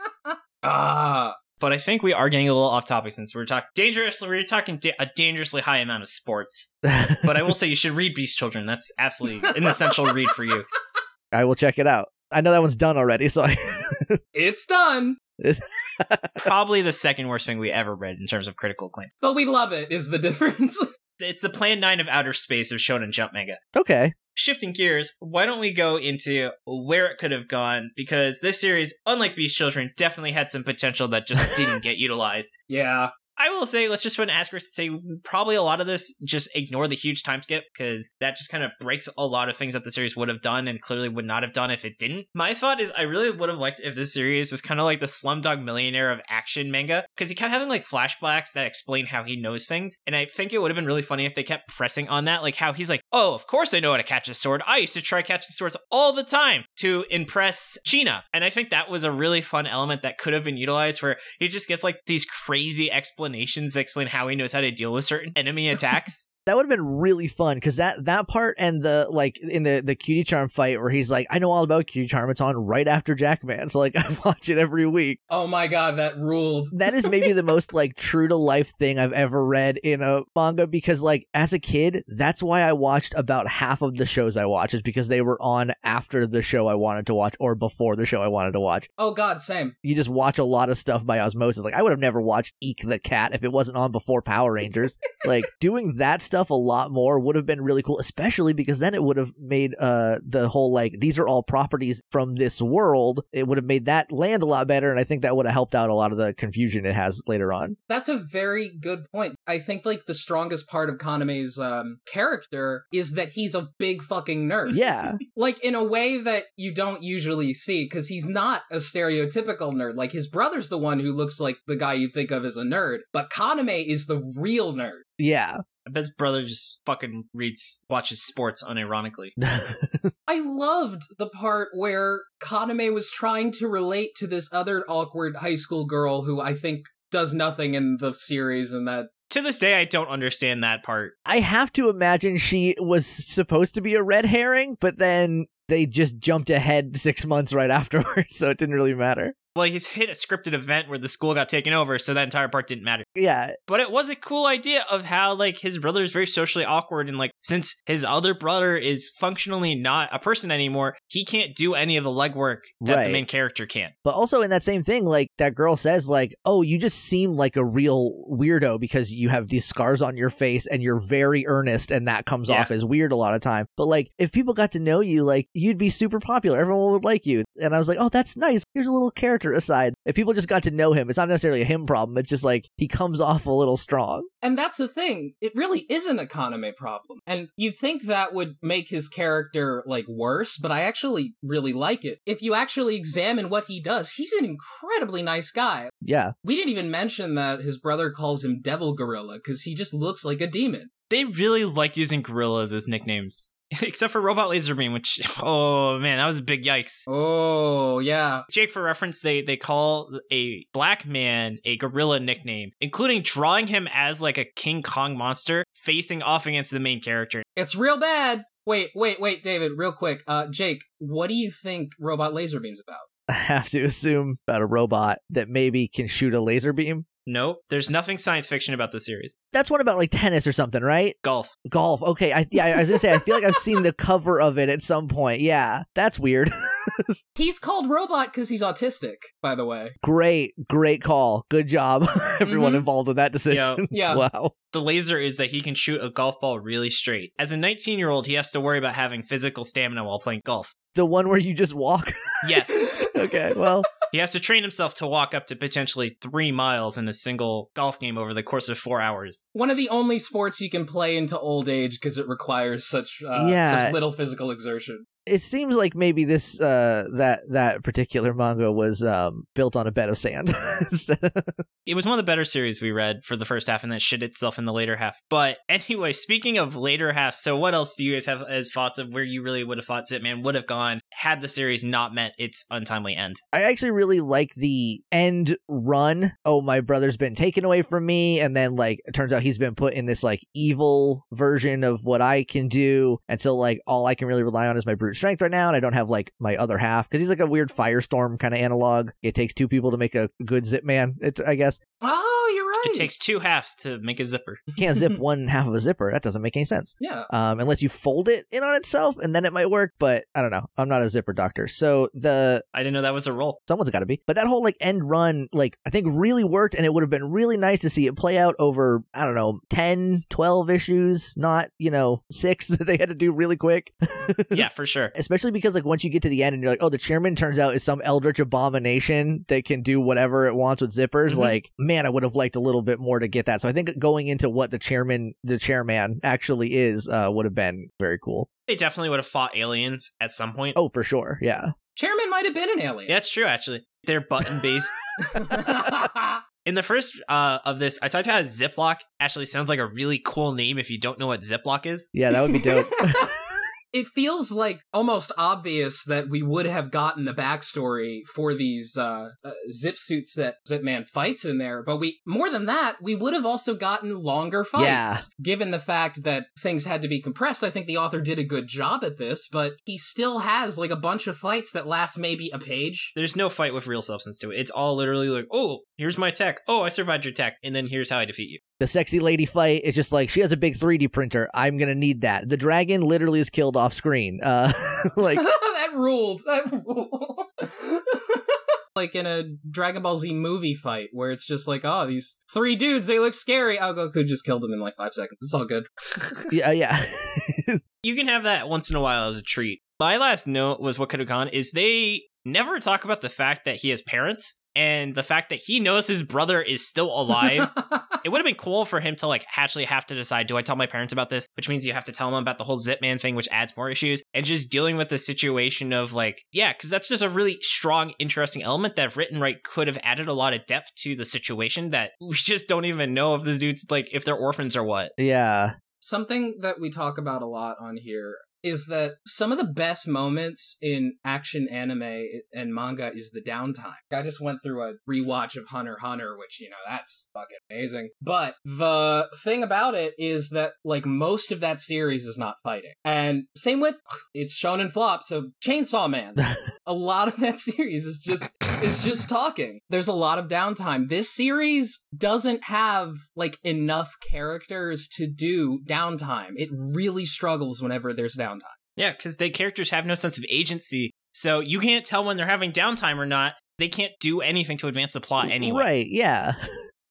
ah But I think we are getting a little off topic since we're talking dangerously. We're talking da- a dangerously high amount of sports. But I will say you should read Beast Children. That's absolutely an essential read for you. I will check it out. I know that one's done already, so I. it's done Probably the second worst thing we ever read in terms of critical acclaim. but we love it is the difference It's the Plan 9 of outer space of Shonen Jump manga. okay. Shifting gears, why don't we go into where it could have gone? Because this series, unlike Beast Children, definitely had some potential that just didn't get utilized. yeah I will say, let's just put an asterisk and say probably a lot of this just ignore the huge time skip because that just kind of breaks a lot of things that the series would have done and clearly would not have done if it didn't. My thought is, I really would have liked if this series was kind of like the Slumdog Millionaire of action manga because he kept having like flashbacks that explain how he knows things, and I think it would have been really funny if they kept pressing on that, like how he's like, "Oh, of course I know how to catch a sword. I used to try catching swords all the time to impress China," and I think that was a really fun element that could have been utilized where he just gets like these crazy explanations that explain how he knows how to deal with certain enemy attacks. That would have been really fun because that that part and the like in the the cutie charm fight where he's like, I know all about cutie charm. It's on right after Jackman, so like I watch it every week. oh my god that ruled That is maybe the most like true to life thing I've ever read in a manga because like as a kid, that's why I watched about half of the shows I watch is because they were on after the show I wanted to watch or before the show I wanted to watch. oh god same You just watch a lot of stuff by osmosis. Like I would have never watched Eek the Cat if it wasn't on before Power Rangers. like doing that stuff a lot more would have been really cool, especially because then it would have made uh the whole like these are all properties from this world. It would have made that land a lot better, and I think that would have helped out a lot of the confusion it has later on. That's a very good point. I think like the strongest part of Kaname's um, character is that he's a big fucking nerd. Yeah. Like in a way that you don't usually see, because he's not a stereotypical nerd. Like his brother's the one who looks like the guy you think of as a nerd, but Kaname is the real nerd. Yeah. I bet his brother just fucking reads, watches sports unironically. I loved the part where Kaname was trying to relate to this other awkward high school girl who I think does nothing in the series and that To this day, I don't understand that part. I have to imagine she was supposed to be a red herring, but then they just jumped ahead six months right afterwards, so it didn't really matter. Well, he's hit a scripted event where the school got taken over, so that entire part didn't matter. Yeah, But it was a cool idea of how, like, his brother is very socially awkward, and, like, since his other brother is functionally not a person anymore, he can't do any of the legwork that Right. the main character can. but also in that same thing, like that girl says, like, "Oh, you just seem like a real weirdo because you have these scars on your face and you're very earnest, and that comes Yeah. off as weird a lot of time." But like, if people got to know you, like, you'd be super popular. Everyone would like you. And I was like, "Oh, that's nice. Here's a little character aside." If people just got to know him, it's not necessarily a him problem. It's just like he comes off a little strong. And that's the thing. It really is an a Kaname problem. And you'd think that would make his character, like, worse, but I actually really like it. If you actually examine what he does, he's an incredibly nice guy. Yeah, We didn't even mention that his brother calls him Devil Gorilla, because he just looks like a demon. They really like using gorillas as nicknames. Except for Robot Laserbeam, which, oh man, that was a big yikes. Oh, yeah. Jake, for reference, they they call a black man a gorilla nickname, including drawing him as like a King Kong monster facing off against the main character. It's real bad. Wait, wait, wait, David, real quick. Uh, Jake, what do you think Robot Laser Beam's about? I have to assume about a robot that maybe can shoot a laser beam. Nope, there's nothing science fiction about the series. That's one about like tennis or something, right? Golf. Golf. Okay, I yeah, I was gonna say I feel like I've seen the cover of it at some point. Yeah, that's weird. He's called Robot because he's autistic, by the way. great, great call. Good job, everyone Mhm. involved with that decision. Yeah. Wow. The laser is that he can shoot a golf ball really straight. As a 19 year old, he has to worry about having physical stamina while playing golf. The one where you just walk. Yes, okay. Well, he has to train himself to walk up to potentially three miles in a single golf game over the course of four hours. One of the only sports you can play into old age because it requires such uh, Yeah. such little physical exertion. It seems like maybe this uh that that particular manga was um built on a bed of sand. It was one of the better series we read for the first half and then shit itself in the later half. But anyway, speaking of later half, so what else do you guys have as thoughts of where you really would have thought Zipman would have gone had the series not met its untimely end? I actually really like the end run. Oh, my brother's been taken away from me, and then like it turns out he's been put in this like evil version of what I can do, and so like all I can really rely on is my brute strength right now, and I don't have like my other half because he's like a weird firestorm kind of analog. It takes two people to make a good zip man. It, I guess Oh, right. It takes two halves to make a zipper. you can't zip one half of a zipper. That doesn't make any sense. yeah. um, unless you fold it in on itself, and then it might work. But I don't know. I'm not a zipper doctor, so the I didn't know that was a role. someone's got to be. But that whole like end run, like I think really worked, and it would have been really nice to see it play out over I don't know 10, 12 issues, not you know six that they had to do really quick. Yeah, for sure. Especially because like once you get to the end and you're like, oh, the chairman turns out is some eldritch abomination that can do whatever it wants with zippers. Mhm. Like, man, I would have liked a little bit more to get that. So I think going into what the chairman, the chairman actually is, uh, would have been very cool. They definitely would have fought aliens at some point. Oh, for sure. Yeah. Chairman might have been an alien. That's true, actually. They're button based. In the first uh, of this, I talked about how Ziploc actually sounds like a really cool name if you don't know what Ziploc is. Yeah, that would be dope. it feels like almost obvious that we would have gotten the backstory for these uh, uh, zip suits that Zip Man fights in there, but we more than that, we would have also gotten longer fights. Yeah. Given the fact that things had to be compressed, I think the author did a good job at this, but he still has like a bunch of fights that last maybe a page. There's no fight with real substance to it. It's all literally like, oh, here's my tech. Oh, I survived your tech. And then here's how I defeat you. the sexy lady fight is just like she has a big 3D printer. I'm gonna need that. The dragon literally is killed off screen. Uh, like that ruled. That ruled. like in a Dragon Ball Z movie fight where it's just like, oh, these three dudes, they look scary. Oh, Goku just killed them in like five seconds. It's all good. yeah, yeah. You can have that once in a while as a treat. My last note was what could have gone is they never talk about the fact that he has parents and the fact that he knows his brother is still alive It would have been cool for him to like actually have to decide, do I tell my parents about this? Which means you have to tell them about the whole Zip Man thing, which adds more issues. And just dealing with the situation of like, yeah, because that's just a really strong, interesting element that written right could have added a lot of depth to the situation that we just don't even know if this dude's like if they're orphans or what. Yeah. Something that we talk about a lot on here is that some of the best moments in action anime and manga is the downtime. I just went through a rewatch of Hunter x Hunter, which, you know, that's fucking amazing. But the thing about it is that, like, most of that series is not fighting. And same with it's Shonen Flop, so Chainsaw Man. a lot of that series is just is just talking. There's a lot of downtime. This series doesn't have like enough characters to do downtime. It really struggles whenever there's downtime. Yeah, because the characters have no sense of agency. So you can't tell when they're having downtime or not. They can't do anything to advance the plot anyway. Right, yeah.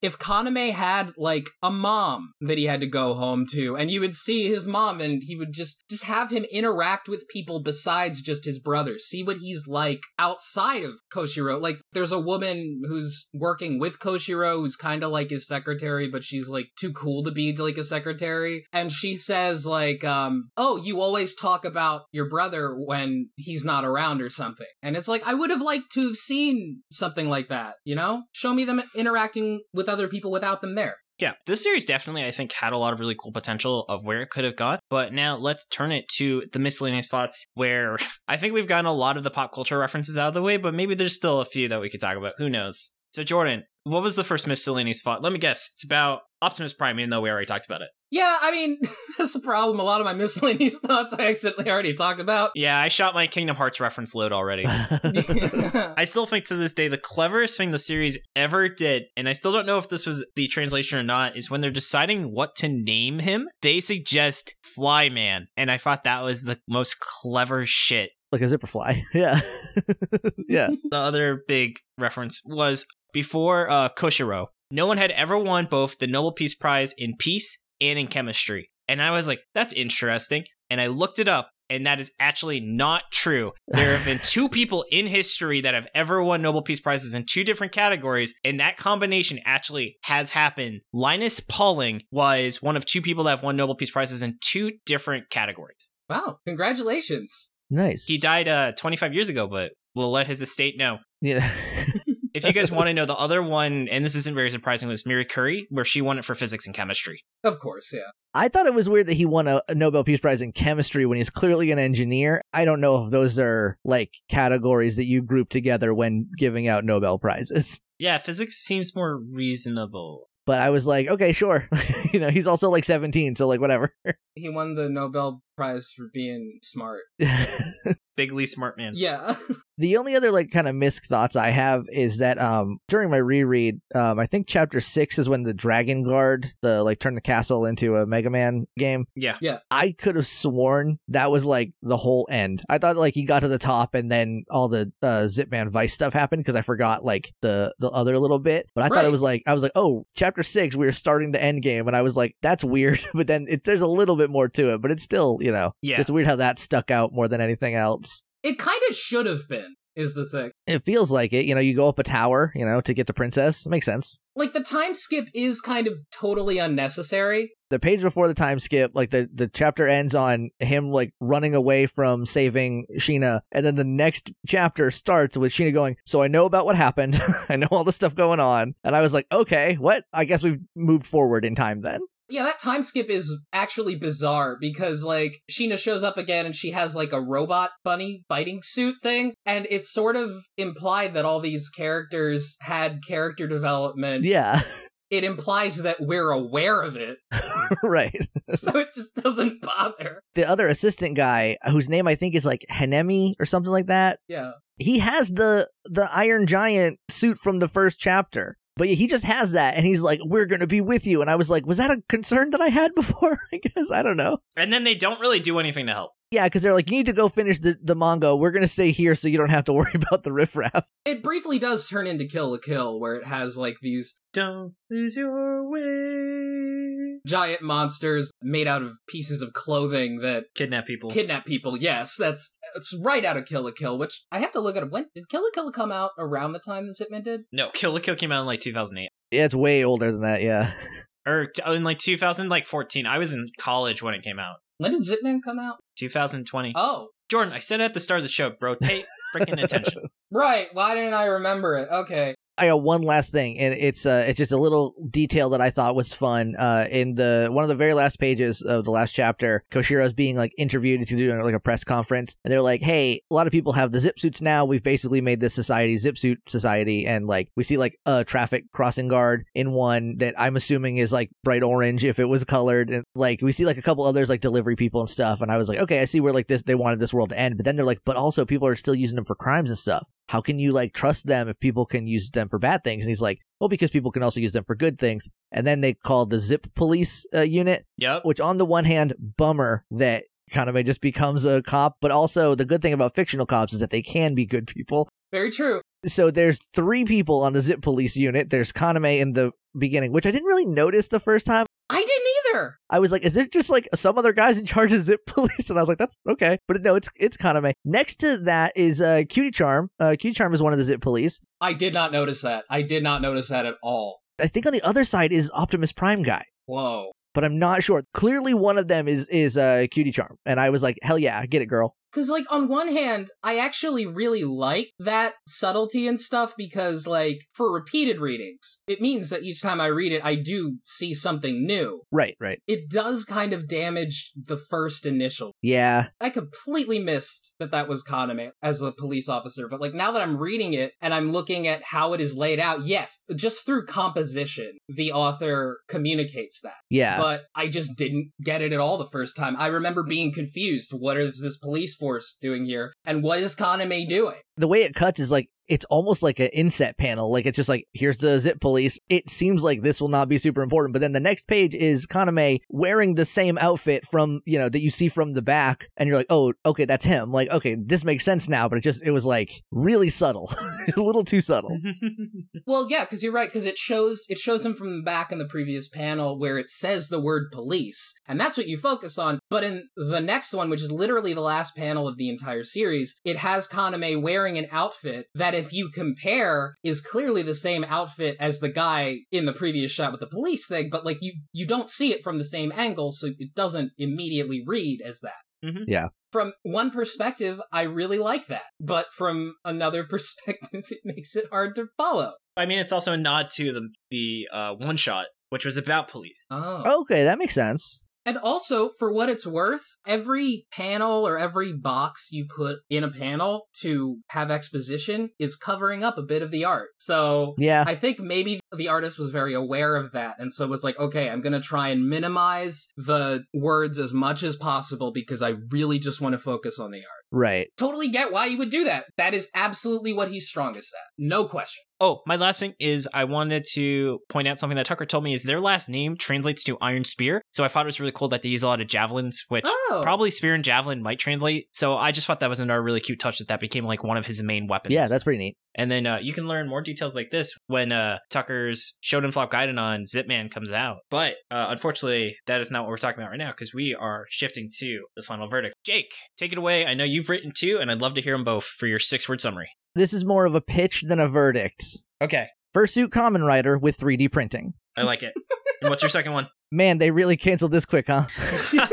if Kaname had like a mom that he had to go home to and you would see his mom and he would just just have him interact with people besides just his brother see what he's like outside of Koshiro. Like there's a woman who's working with Koshiro who's kind of like his secretary but she's like too cool to be like a secretary and she says like um oh you always talk about your brother when he's not around or something. And it's like I would have liked to have seen something like that you know? Show me them interacting with other people without them there. Yeah, this series definitely, I think, had a lot of really cool potential of where it could have gone. But now let's turn it to the miscellaneous spots where I think we've gotten a lot of the pop culture references out of the way, but maybe there's still a few that we could talk about. Who knows? So, Jordan, what was the first miscellaneous spot? Let me guess. It's about Optimus Prime, even though we already talked about it. Yeah, I mean, that's the problem. A lot of my miscellaneous thoughts I accidentally already talked about. Yeah, I shot my Kingdom Hearts reference load already. I still think to this day the cleverest thing the series ever did, and I still don't know if this was the translation or not, is when they're deciding what to name him, they suggest Flyman. And I thought that was the most clever shit like a zipper fly. Yeah. yeah. The other big reference was before uh, Koshiro, no one had ever won both the Nobel Peace Prize in peace and in chemistry. And I was like, that's interesting. And I looked it up, and that is actually not true. There have been two people in history that have ever won Nobel Peace Prizes in two different categories, and that combination actually has happened. Linus Pauling was one of two people that have won Nobel Peace Prizes in two different categories. Wow, congratulations. Nice. He died uh, 25 years ago, but we'll let his estate know. Yeah. if you guys want to know, the other one, and this isn't very surprising, was Marie Curie, where she won it for physics and chemistry. Of course, yeah. I thought it was weird that he won a, a, Nobel Peace Prize in chemistry when he's clearly an engineer. I don't know if those are like categories that you group together when giving out Nobel Prizes. Yeah, physics seems more reasonable. But I was like, okay, sure. you know, he's also like 17, so like whatever. He won the Nobel Prize for being smart. Bigly smart man. Yeah. the only other like kind of missed thoughts I have is that um during my reread, um I think chapter six is when the Dragon Guard, the like turn the castle into a Mega Man game. Yeah. Yeah. I could have sworn that was like the whole end. I thought like he got to the top and then all the uh, Zipman Vice stuff happened because I forgot like the the other little bit. But I thought it was like I was like, oh, chapter six, we were starting the end game, and I was like, that's weird. but then it, there's a little bit more to it, but it's still you know Yeah. just weird how that stuck out more than anything else. It kind of should have been, is the thing. It feels like it. You know, you go up a tower, you know, to get the princess. It makes sense. Like, the time skip is kind of totally unnecessary. The page before the time skip, like the, the chapter ends on him like running away from saving Sheena, and then the next chapter starts with Sheena going, So I know about what happened. I know all the stuff going on. And I was like, Okay, what? I guess we've moved forward in time then. Yeah, that time skip is actually bizarre because, like, Sheena shows up again and she has, like, a robot bunny fighting suit thing. And it's sort of implied that all these characters had character development. Yeah, It implies that we're aware of it. right. So it just doesn't bother. The other assistant guy, whose name I think is like Hanemi or something like that, Yeah. he has the the Iron Giant suit from the first chapter. But he just has that, and he's like, "We're gonna be with you." And I was like, "Was that a concern that I had before?" I guess I don't know. And then they don't really do anything to help. Yeah, because they're like, you need to go finish the, the manga. We're gonna stay here so you don't have to worry about the riffraff. It briefly does turn into Kill la Kill, where it has like these Don't lose your way. giant monsters made out of pieces of clothing that Kidnap people. kidnap people. Yes, that's it's right out of Kill la Kill, which I have to look at. When did Kill la Kill come out around the time that Zipman did? no, Kill la Kill came out in like 2008. Yeah, it's way older than that. Yeah. Or oh, in like 2014. I was in college when it came out. When did Zipman come out? 2020. Oh, Jordan, I said at the start of the show, bro. Pay freaking attention. right. Why didn't I remember it? Okay. I got one last thing, and it's uh, it's just a little detail that I thought was fun. Uh, in the one of the very last pages of the last chapter, Koshiro's being like interviewed. He's doing like a press conference, and they're like, "Hey, a lot of people have the zip suits now. We've basically made this society zip suit society, and like we see like a traffic crossing guard in one that I'm assuming is like bright orange if it was colored, and like we see like a couple others like delivery people and stuff. And I was like, okay, I see where like this they wanted this world to end, but then they're like, but also people are still using them for crimes and stuff how can you like trust them if people can use them for bad things? And he's like, well, because people can also use them for good things. And then they called the Zip Police uh, unit, Yep. which on the one hand, bummer that Kaname just becomes a cop, but also the good thing about fictional cops is that they can be good people. Very true. So there's three people on the Zip Police unit. There's Kaname in the beginning, which I didn't really notice the first time. I didn't either. I was like, is there just like some other guys in charge of Zip Police? And I was like, that's okay. But no, it's it's Kaname. Next to that is uh, Cutie Charm. Uh, Cutie Charm is one of the Zip Police. I did not notice that. I did not notice that at all. I think on the other side is Optimus Prime guy, Whoa. but I'm not sure. Clearly, one of them is is uh, Cutie Charm, and I was like, hell yeah, get it, girl. Because, like, on one hand, I actually really like that subtlety and stuff because, like, for repeated readings, it means that each time I read it, I do see something new. Right, right, It does kind of damage the first initial. yeah, I completely missed that that was Kaname as a police officer, but, like, now that I'm reading it and I'm looking at how it is laid out, yes, just through composition, the author communicates that. yeah. But I just didn't get it at all the first time. I remember being confused. What is this police force doing here? And what is Kaname doing? the way it cuts is like it's almost like an inset panel. Like it's just like here's the Zip Police. It seems like this will not be super important, but then the next page is Kaname wearing the same outfit from you know that you see from the back, and you're like, oh, okay, that's him. Like, okay, this makes sense now. But it just it was like really subtle, a little too subtle. Well, yeah, because you're right. Because it shows it shows him from the back in the previous panel where it says the word police, and that's what you focus on. But in the next one, which is literally the last panel of the entire series, it has Kaname wearing an outfit that, if you compare, is clearly the same outfit as the guy in the previous shot with the police thing. But like you, you don't see it from the same angle, so it doesn't immediately read as that. Mhm. From one perspective, I really like that. But from another perspective, it makes it hard to follow. I mean, it's also a nod to the the uh, one shot, which was about police. Oh. Okay, that makes sense. And also, for what it's worth, every panel or every box you put in a panel to have exposition is covering up a bit of the art. So Yeah, I think maybe the artist was very aware of that and so was like, okay, I'm going to try and minimize the words as much as possible because I really just want to focus on the art. right. Totally get why you would do that. That is absolutely what he's strongest at. No question. Oh, my last thing is I wanted to point out something that Tucker told me is their last name translates to Iron Spear. So I thought it was really cool that they use a lot of javelins, which Oh. probably spear and javelin might translate. So I just thought that was another really cute touch that that became like one of his main weapons. Yeah, that's pretty neat. And then uh, you can learn more details like this when uh, Tucker's Shonen Flop Gaiden on Zipman comes out. But uh, unfortunately, that is not what we're talking about right now because we are shifting to the final verdict. Jake, take it away. I know you've written two, and I'd love to hear them both for your six word summary. This is more of a pitch than a verdict. Okay, Fursuit Common Writer with 3D printing. I like it. and what's your second one? Man, they really canceled this quick, huh?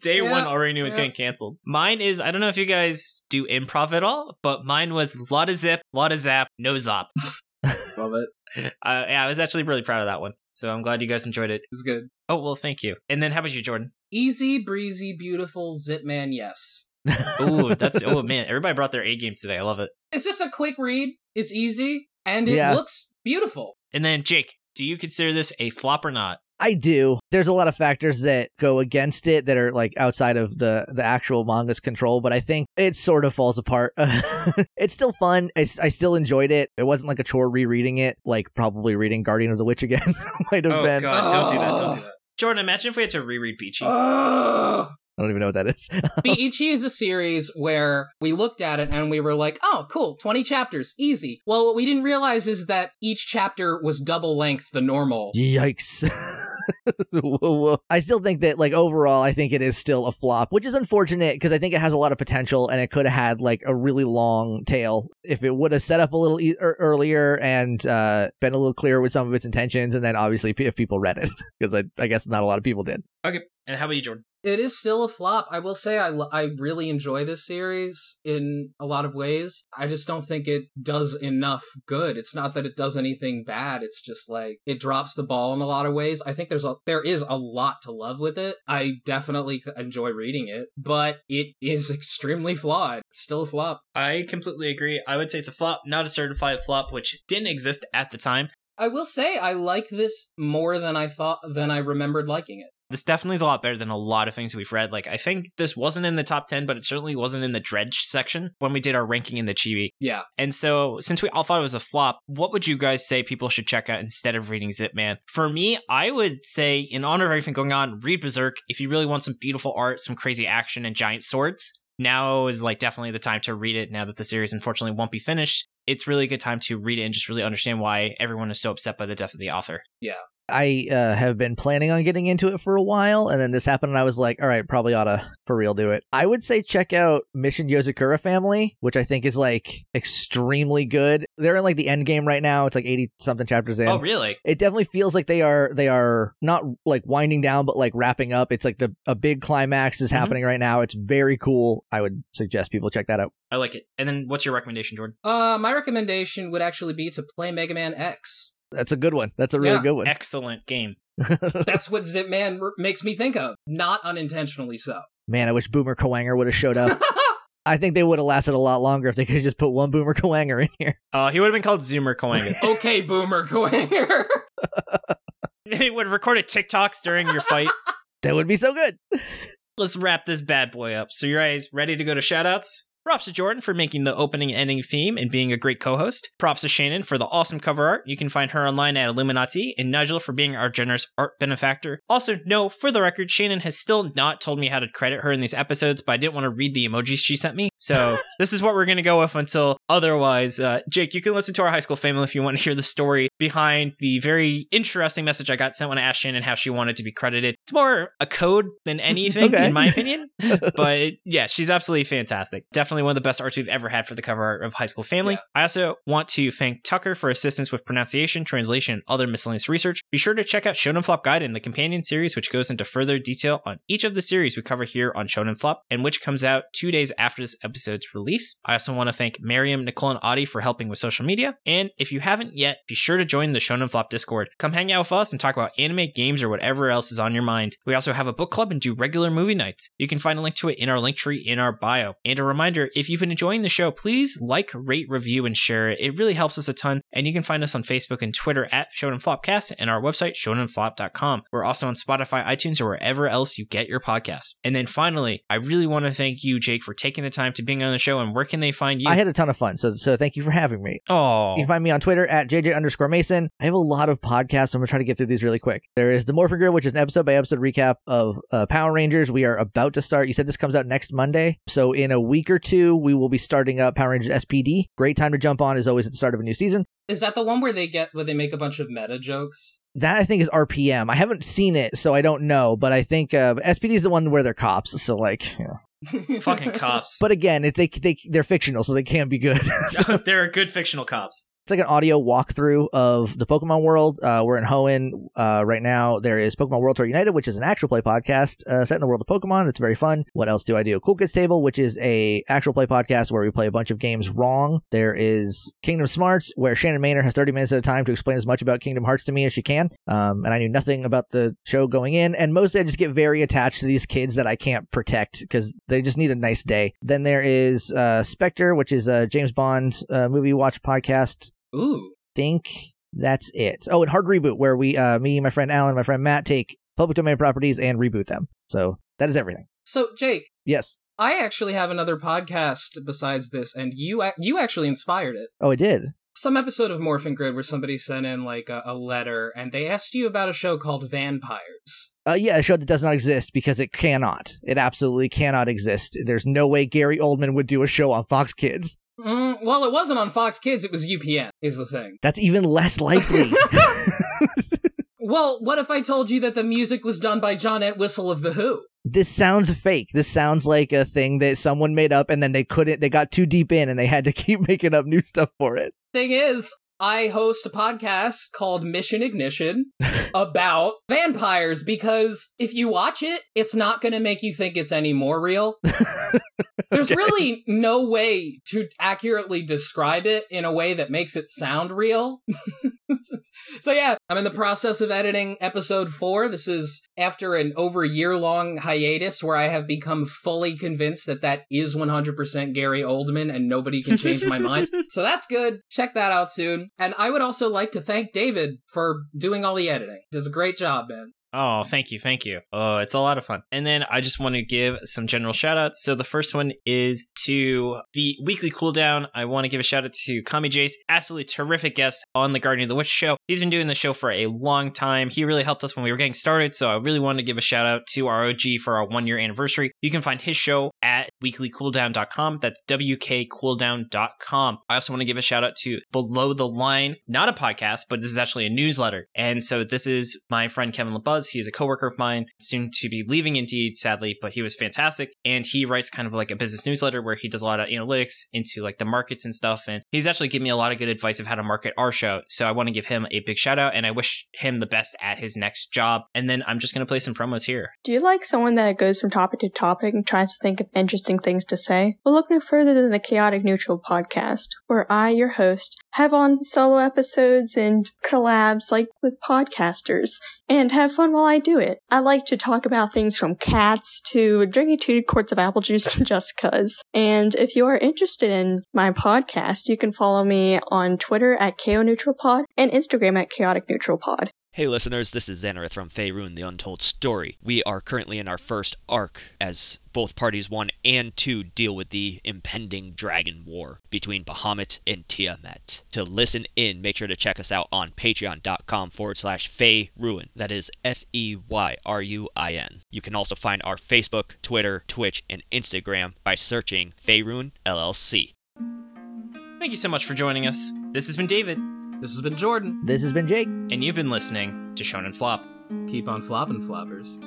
Day Yeah, one already knew it was yeah. getting canceled. Mine is I don't know if you guys do improv at all, but mine was lot of zip, lot of zap, no zop. Love it. Uh, yeah, I was actually really proud of that one. So I'm glad you guys enjoyed it. It's good. Oh well, thank you. And then how about you, Jordan? Easy, breezy, beautiful, zip man. yes. Ooh, that's oh man, everybody brought their A game today. I love it. It's just a quick read. It's easy, and it Yeah. looks beautiful. And then Jake, do you consider this a flop or not? I do. There's a lot of factors that go against it that are like outside of the the actual manga's control, but I think it sort of falls apart. it's still fun. I, I still enjoyed it. It wasn't like a chore rereading it, like probably reading Guardian of the Witch again might have Oh been. god, don't do that, don't do that. Jordan, imagine if we had to reread Peachy. Ugh. I don't even know what that is. Ichi is a series where we looked at it and we were like, oh, cool, 20 chapters, easy. Well, what we didn't realize is that each chapter was double length the normal. Yikes. Whoa, whoa. I still think that, like, overall, I think it is still a flop, which is unfortunate because I think it has a lot of potential and it could have had, like, a really long tail if it would have set up a little e- er- earlier and uh, been a little clearer with some of its intentions. And then obviously, p- if people read it, because I, I guess not a lot of people did. Okay. And how about you, Jordan? It is still a flop. I will say I, I really enjoy this series in a lot of ways. I just don't think it does enough good. It's not that it does anything bad. It's just like it drops the ball in a lot of ways. I think there's a there is a lot to love with it. I definitely enjoy reading it, but it is extremely flawed. It's still a flop. I completely agree. I would say it's a flop, not a certified flop, which didn't exist at the time. I will say I like this more than I thought than I remembered liking it. This definitely is a lot better than a lot of things we've read. Like, I think this wasn't in the top 10, but it certainly wasn't in the Dredge section when we did our ranking in the Chibi. Yeah. And so, since we all thought it was a flop, what would you guys say people should check out instead of reading Zip Man? For me, I would say, in honor of everything going on, read Berserk if you really want some beautiful art, some crazy action, and giant swords. Now is like definitely the time to read it now that the series unfortunately won't be finished. It's really a good time to read it and just really understand why everyone is so upset by the death of the author. I uh, have been planning on getting into it for a while, and then this happened, and I was like, all right, probably ought to for real do it. I would say check out Mission Yozakura Family, which I think is like extremely good. They're in like the end game right now. It's like 80 something chapters in. Oh, really? It definitely feels like they are they are not like winding down, but like wrapping up. It's like the a big climax is Mhm. happening right now. It's very cool. I would suggest people check that out. I like it. And then what's your recommendation, Jordan? Uh, my recommendation would actually be to play Mega Man X. That's a good one. That's a really Yeah. good one. Excellent game. That's what Zip Man r- makes me think of, not unintentionally so. Man, I wish Boomer Kuwanger would have showed up. I think they would have lasted a lot longer if they could have just put one Boomer Kuwanger in here. Uh, he would have been called Zoomer Koanga. okay, Boomer Kuwanger. he would have recorded TikToks during your fight. That would be so good. Let's wrap this bad boy up. So you guys ready to go to shoutouts? Props to Jordan for making the opening and ending theme and being a great co-host. Props to Shannon for the awesome cover art. You can find her online at Illuminati, and Nigel for being our generous art benefactor. Also, no, for the record, Shannon has still not told me how to credit her in these episodes, but I didn't want to read the emojis she sent me. So this is what we're going to go with until otherwise. Uh, Jake, you can listen to our high school family if you want to hear the story behind the very interesting message I got sent when I asked Shannon how she wanted to be credited. It's more a code than anything, Okay. in my opinion. but yeah, she's absolutely fantastic. Definitely one of the best arts we've ever had for the cover art of High School Family. Yeah. I also want to thank Tucker for assistance with pronunciation, translation, and other miscellaneous research. Be sure to check out Shonen Flop Gaiden and the companion series, which goes into further detail on each of the series we cover here on Shonen Flop, and which comes out two days after this episode's release. I also want to thank Miriam, Nicole, and Audie for helping with social media. And if you haven't yet, be sure to join the Shonen Flop Discord. Come hang out with us and talk about anime, games, or whatever else is on your mind. We also have a book club and do regular movie nights. You can find a link to it in our link tree in our bio. And a reminder if you've been enjoying the show, please like, rate, review, and share it. It really helps us a ton. And you can find us on Facebook and Twitter at Shonen Flopcast and our website, shonenflop.com. We're also on Spotify, iTunes, or wherever else you get your podcast. And then finally, I really want to thank you, Jake, for taking the time to being on the show. And where can they find you? I had a ton of fun, so so thank you for having me. oh, You can find me on Twitter at JJ underscore Mason. I have a lot of podcasts. I'm going to try to get through these really quick. There is The Morphin Grid, which is an episode by episode recap of uh, Power Rangers. We are about to start. You said this comes out next Monday. So in a week or two, we will be starting up Power Rangers SPD. Great time to jump on is always at the start of a new season. Is that the one where they get where they make a bunch of meta jokes? That I think is RPM. I haven't seen it, so I don't know. But I think uh, SPD is the one where they're cops. So like, yeah. Fucking cops. but again, it, they they they're fictional, so they can't be good. So They're good fictional cops. It's like an audio walkthrough of the Pokemon world. Uh, we're in Hoenn uh, right now. There is Pokemon World Tour United, which is an actual play podcast uh, set in the world of Pokemon. It's very fun. What else do I do? Cool Kids Table, which is a actual play podcast where we play a bunch of games wrong. There is Kingdom Smarts, where Shannon Maynard has 30 minutes at a time to explain as much about Kingdom Hearts to me as she can. Um, and I knew nothing about the show going in. And mostly I just get very attached to these kids that I can't protect because they just need a nice day. Then there is uh, Spectre, which is a James Bond uh, movie watch podcast Ooh. think that's it. Oh, and Hard Reboot, where we, uh, me, my friend Alan, my friend Matt, take public domain properties and reboot them. So that is everything. So Jake, Yes. I actually have another podcast besides this, and you you actually inspired it. Oh, I did. Some episode of Morphin Grid where somebody sent in like a, a letter and they asked you about a show called Vampires. Uh, yeah, a show that does not exist because it cannot. It absolutely cannot exist. There's no way Gary Oldman would do a show on Fox Kids. Mm, well, it wasn't on Fox Kids, it was UPN, is the thing. That's even less likely. Well, what if I told you that the music was done by John Entwistle of The Who? This sounds fake. This sounds like a thing that someone made up and then they couldn't, they got too deep in and they had to keep making up new stuff for it. Thing is, I host a podcast called Mission Ignition about vampires because if you watch it, it's not going to make you think it's any more real. There's Okay. really no way to accurately describe it in a way that makes it sound real. so yeah, I'm in the process of editing episode 4. This is after an over year long hiatus where I have become fully convinced that that is 100% Gary Oldman and nobody can change my mind. So that's good. Check that out soon. And I would also like to thank David for doing all the editing. Does a great job, man. Oh, thank you, thank you. Oh, it's a lot of fun. And then I just want to give some general shout outs. So the first one is to the weekly cooldown. I want to give a shout out to Kami Jace, absolutely terrific guest on the Guardian of the Witch show. He's been doing the show for a long time. He really helped us when we were getting started. So I really wanted to give a shout out to ROG for our one year anniversary. You can find his show at weeklycooldown.com. That's wkcooldown.com. I also want to give a shout out to Below the Line, not a podcast, but this is actually a newsletter. And so this is my friend Kevin LeBuzz. He is a coworker of mine, soon to be leaving Indeed, sadly, but he was fantastic. And he writes kind of like a business newsletter where he does a lot of analytics into like the markets and stuff. And he's actually given me a lot of good advice of how to market our show. So I want to give him a big shout out and I wish him the best at his next job. And then I'm just going to play some promos here. Do you like someone that goes from topic to topic and tries to think of interesting things to say? Well, look no further than the Chaotic Neutral podcast, where I, your host, have on solo episodes and collabs like with podcasters and have fun while I do it. I like to talk about things from cats to drinking two quarts of apple juice just cuz. And if you are interested in my podcast, you can follow me on Twitter at KO Neutral Pod and Instagram at Chaotic Neutral Pod. Hey listeners, this is Xanareth from Feyruin, the Untold Story. We are currently in our first arc as both parties 1 and 2 deal with the impending dragon war between Bahamut and Tiamat. To listen in, make sure to check us out on patreon.com forward slash Feyruin. That is F E Y R U I N. You can also find our Facebook, Twitter, Twitch, and Instagram by searching Feyruin LLC. Thank you so much for joining us. This has been David, This has been Jordan. This has been Jake. and you've been listening to Shonen Flop. Keep on flopping, floppers.